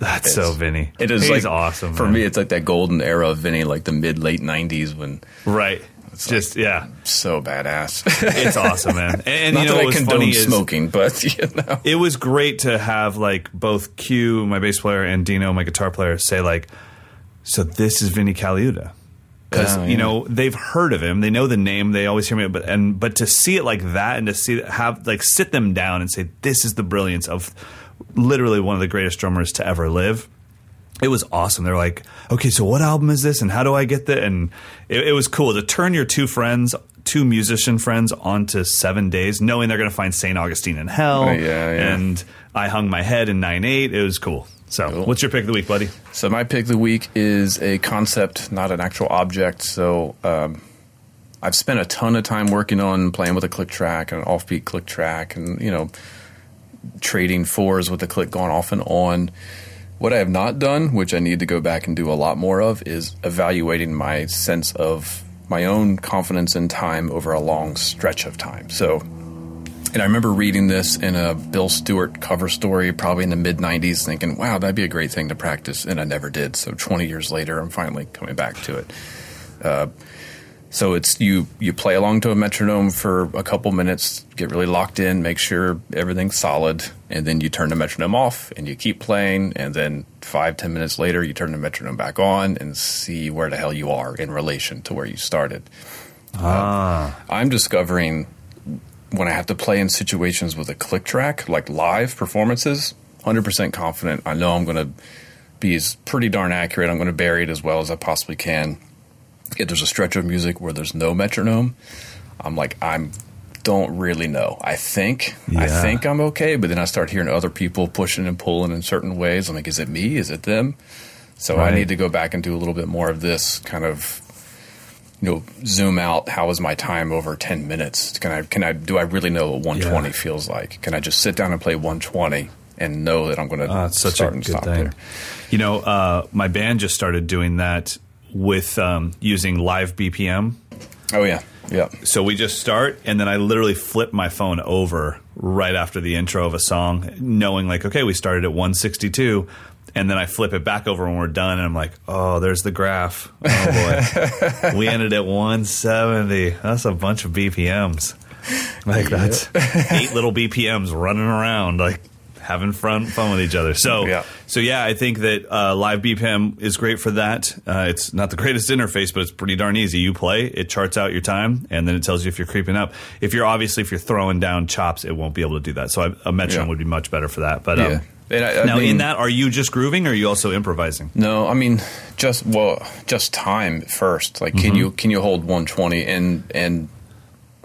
S6: That's so Vinnie.
S5: It is
S6: He's
S5: like
S6: awesome.
S5: for
S6: man.
S5: me. It's like that golden era of Vinnie, like the mid late '90s when
S6: Right. Just yeah.
S5: so badass.
S6: It's awesome, man. And, and
S5: Not
S6: you know
S5: that I condone smoking, but (laughs) you know,
S6: it was great to have like both Q, my bass player, and Dino, my guitar player, say like So this is Vinnie Colaiuta. Because
S5: Oh,
S6: you know they've heard of him, they know the name, they always hear me. But and but to see it like that, and to see have like sit them down and say this is the brilliance of literally one of the greatest drummers to ever live. It was awesome. They're like, okay, so what album is this, and how do I get that? And it, it was cool to turn your two friends, two musician friends, onto seven days, knowing they're going to find Saint Augustine in hell.
S5: Yeah, yeah.
S6: And I hung my head in nine eight. It was cool. So,
S5: Cool.
S6: what's your pick of the week, buddy?
S5: So my pick of the week is a concept, not an actual object. So um, I've spent a ton of time working on playing with a click track and an offbeat click track, and you know, trading fours with the click going off and on. What I have not done, which I need to go back and do a lot more of, is evaluating my sense of my own confidence in time over a long stretch of time. So and I remember reading this in a Bill Stewart cover story, probably in the mid 90s, thinking, wow, that'd be a great thing to practice. And I never did. So 20 years later, I'm finally coming back to it. Uh, so it's you you play along to a metronome for a couple minutes, get really locked in, make sure everything's solid, and then you turn the metronome off and you keep playing. And then five ten minutes later, you turn the metronome back on and see where the hell you are in relation to where you started.
S6: Ah,
S5: I'm discovering when I have to play in situations with a click track, like live performances, 100% confident. I know I'm going to be as pretty darn accurate. I'm going to bury it as well as I possibly can. If there's a stretch of music where there's no metronome, I'm like, I'm don't really know. I think I think I'm okay, but then I start hearing other people pushing and pulling in certain ways. I'm like, is it me? Is it them? So
S6: Right.
S5: I need to go back and do a little bit more of this kind of you know zoom out how is my time over 10 minutes can i can i do i really know what 120
S6: Yeah.
S5: feels like can i just sit down and play 120 and know that i'm going to
S6: Ah, it's such
S5: start
S6: a
S5: and
S6: good
S5: stop
S6: thing.
S5: there
S6: You know, uh, my band just started doing that with um, using live BPM.
S5: oh yeah yeah
S6: So we just start, and then I literally flip my phone over right after the intro of a song, knowing like, okay, we started at 162. And then I flip it back over when we're done, and I'm like, oh, there's the graph. Oh boy, (laughs) we ended at 170. That's a bunch of BPMs. Like that's eight little BPMs running around, like having fun fun with each other. So (laughs)
S5: Yeah.
S6: so yeah, I think that uh, live BPM is great for that. Uh, it's not the greatest interface, but it's pretty darn easy. You play, it charts out your time, and then it tells you if you're creeping up. If you're obviously if you're throwing down chops, it won't be able to do that. So I, a metronome
S5: Yeah.
S6: would be much better for that. But um,
S5: Yeah. And I- I
S6: now in that, are you just grooving, or are you also improvising?
S5: no i mean just well just time first like
S6: Mm-hmm.
S5: can you can you hold 120 and and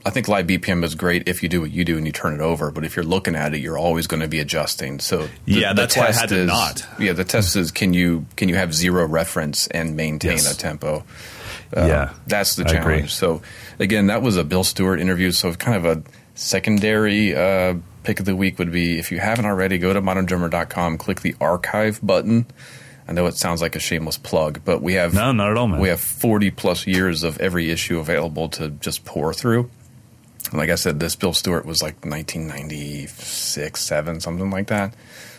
S5: I think live BPM is great if you do what you do and you turn it over, but if you're looking at it, you're always going to be adjusting. So the,
S6: Yeah,
S5: the
S6: that's why I had to
S5: is,
S6: not.
S5: Yeah, the test is can you can you have zero reference and maintain
S6: Yes.
S5: a tempo? Uh,
S6: Yeah,
S5: that's the challenge. So again, that was a Bill Stewart interview. So kind of a secondary uh, pick of the week would be if you haven't already, go to moderndrummer.com, click the archive button. I know it sounds like a shameless plug, but we have
S6: No, not at all, man.
S5: we have 40 plus years of every issue available to just pore through. And like I said, this Bill Stewart was like 1996, seven, something like that.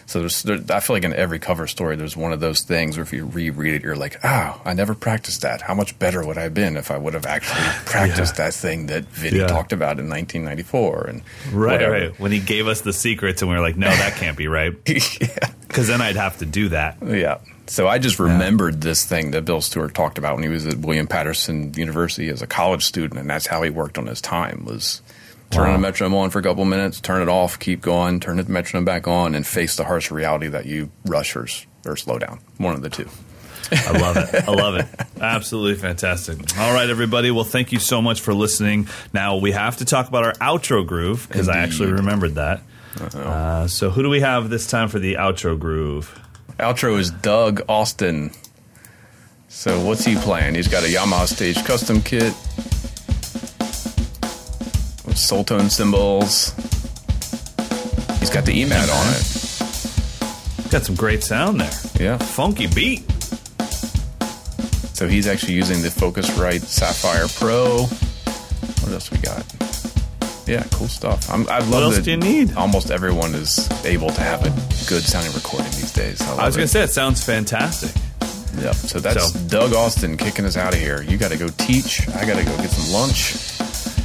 S5: So there's, there, I feel like in every cover story, there's one of those things where if you reread it, you're like, oh, I never practiced that. How much better would I have been if I would have actually (sighs) practiced that thing that Vinnie
S6: Yeah.
S5: talked about in 1994 and
S6: Right,
S5: whatever.
S6: right. When he gave us the secrets, and we were like, no, that can't be right, (laughs)
S5: yeah.
S6: because then I'd have to do that.
S5: Yeah. So I just remembered this thing that Bill Stewart talked about when he was at William Paterson University as a college student, and that's how he worked on his time was turn the metronome on for a couple minutes, turn it off, keep going, turn the metronome back on, and face the harsh reality that you rush or, or slow down. One of the two.
S6: I love it. I love it. (laughs) Absolutely fantastic. All right, everybody. Well, thank you so much for listening. Now we have to talk about our outro groove because I actually remembered that. Uh, so who do we have this time for the outro groove?
S5: Outro is Doug Austin. So what's he playing? He's got a Yamaha Stage Custom kit with Soultone cymbals. He's got the EMAD on it.
S6: Got some great sound there.
S5: Yeah.
S6: Funky beat.
S5: So he's actually using the Focusrite Saffire Pro. What else we got? Yeah, cool stuff. I'm, I love
S6: What else
S5: that
S6: do you need?
S5: Almost everyone is able to have a good sounding recording these days. I,
S6: I was going to say it sounds fantastic.
S5: Yep. So that's
S6: So-
S5: Doug Austin kicking us out of here. You got to go teach. I got to go get some lunch.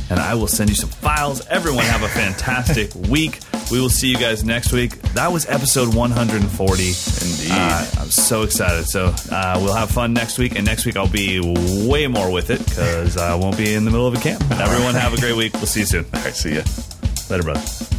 S6: And I will send you some files. Everyone have a fantastic (laughs) week. We will see you guys next week. That was episode 140.
S5: Indeed.
S6: Uh, I'm so excited. So uh, we'll have fun next week, and next week I'll be way more with it because I won't be in the middle of a camp. Everyone have a great week. We'll see you soon.
S5: All right, see ya.
S6: Later, brother.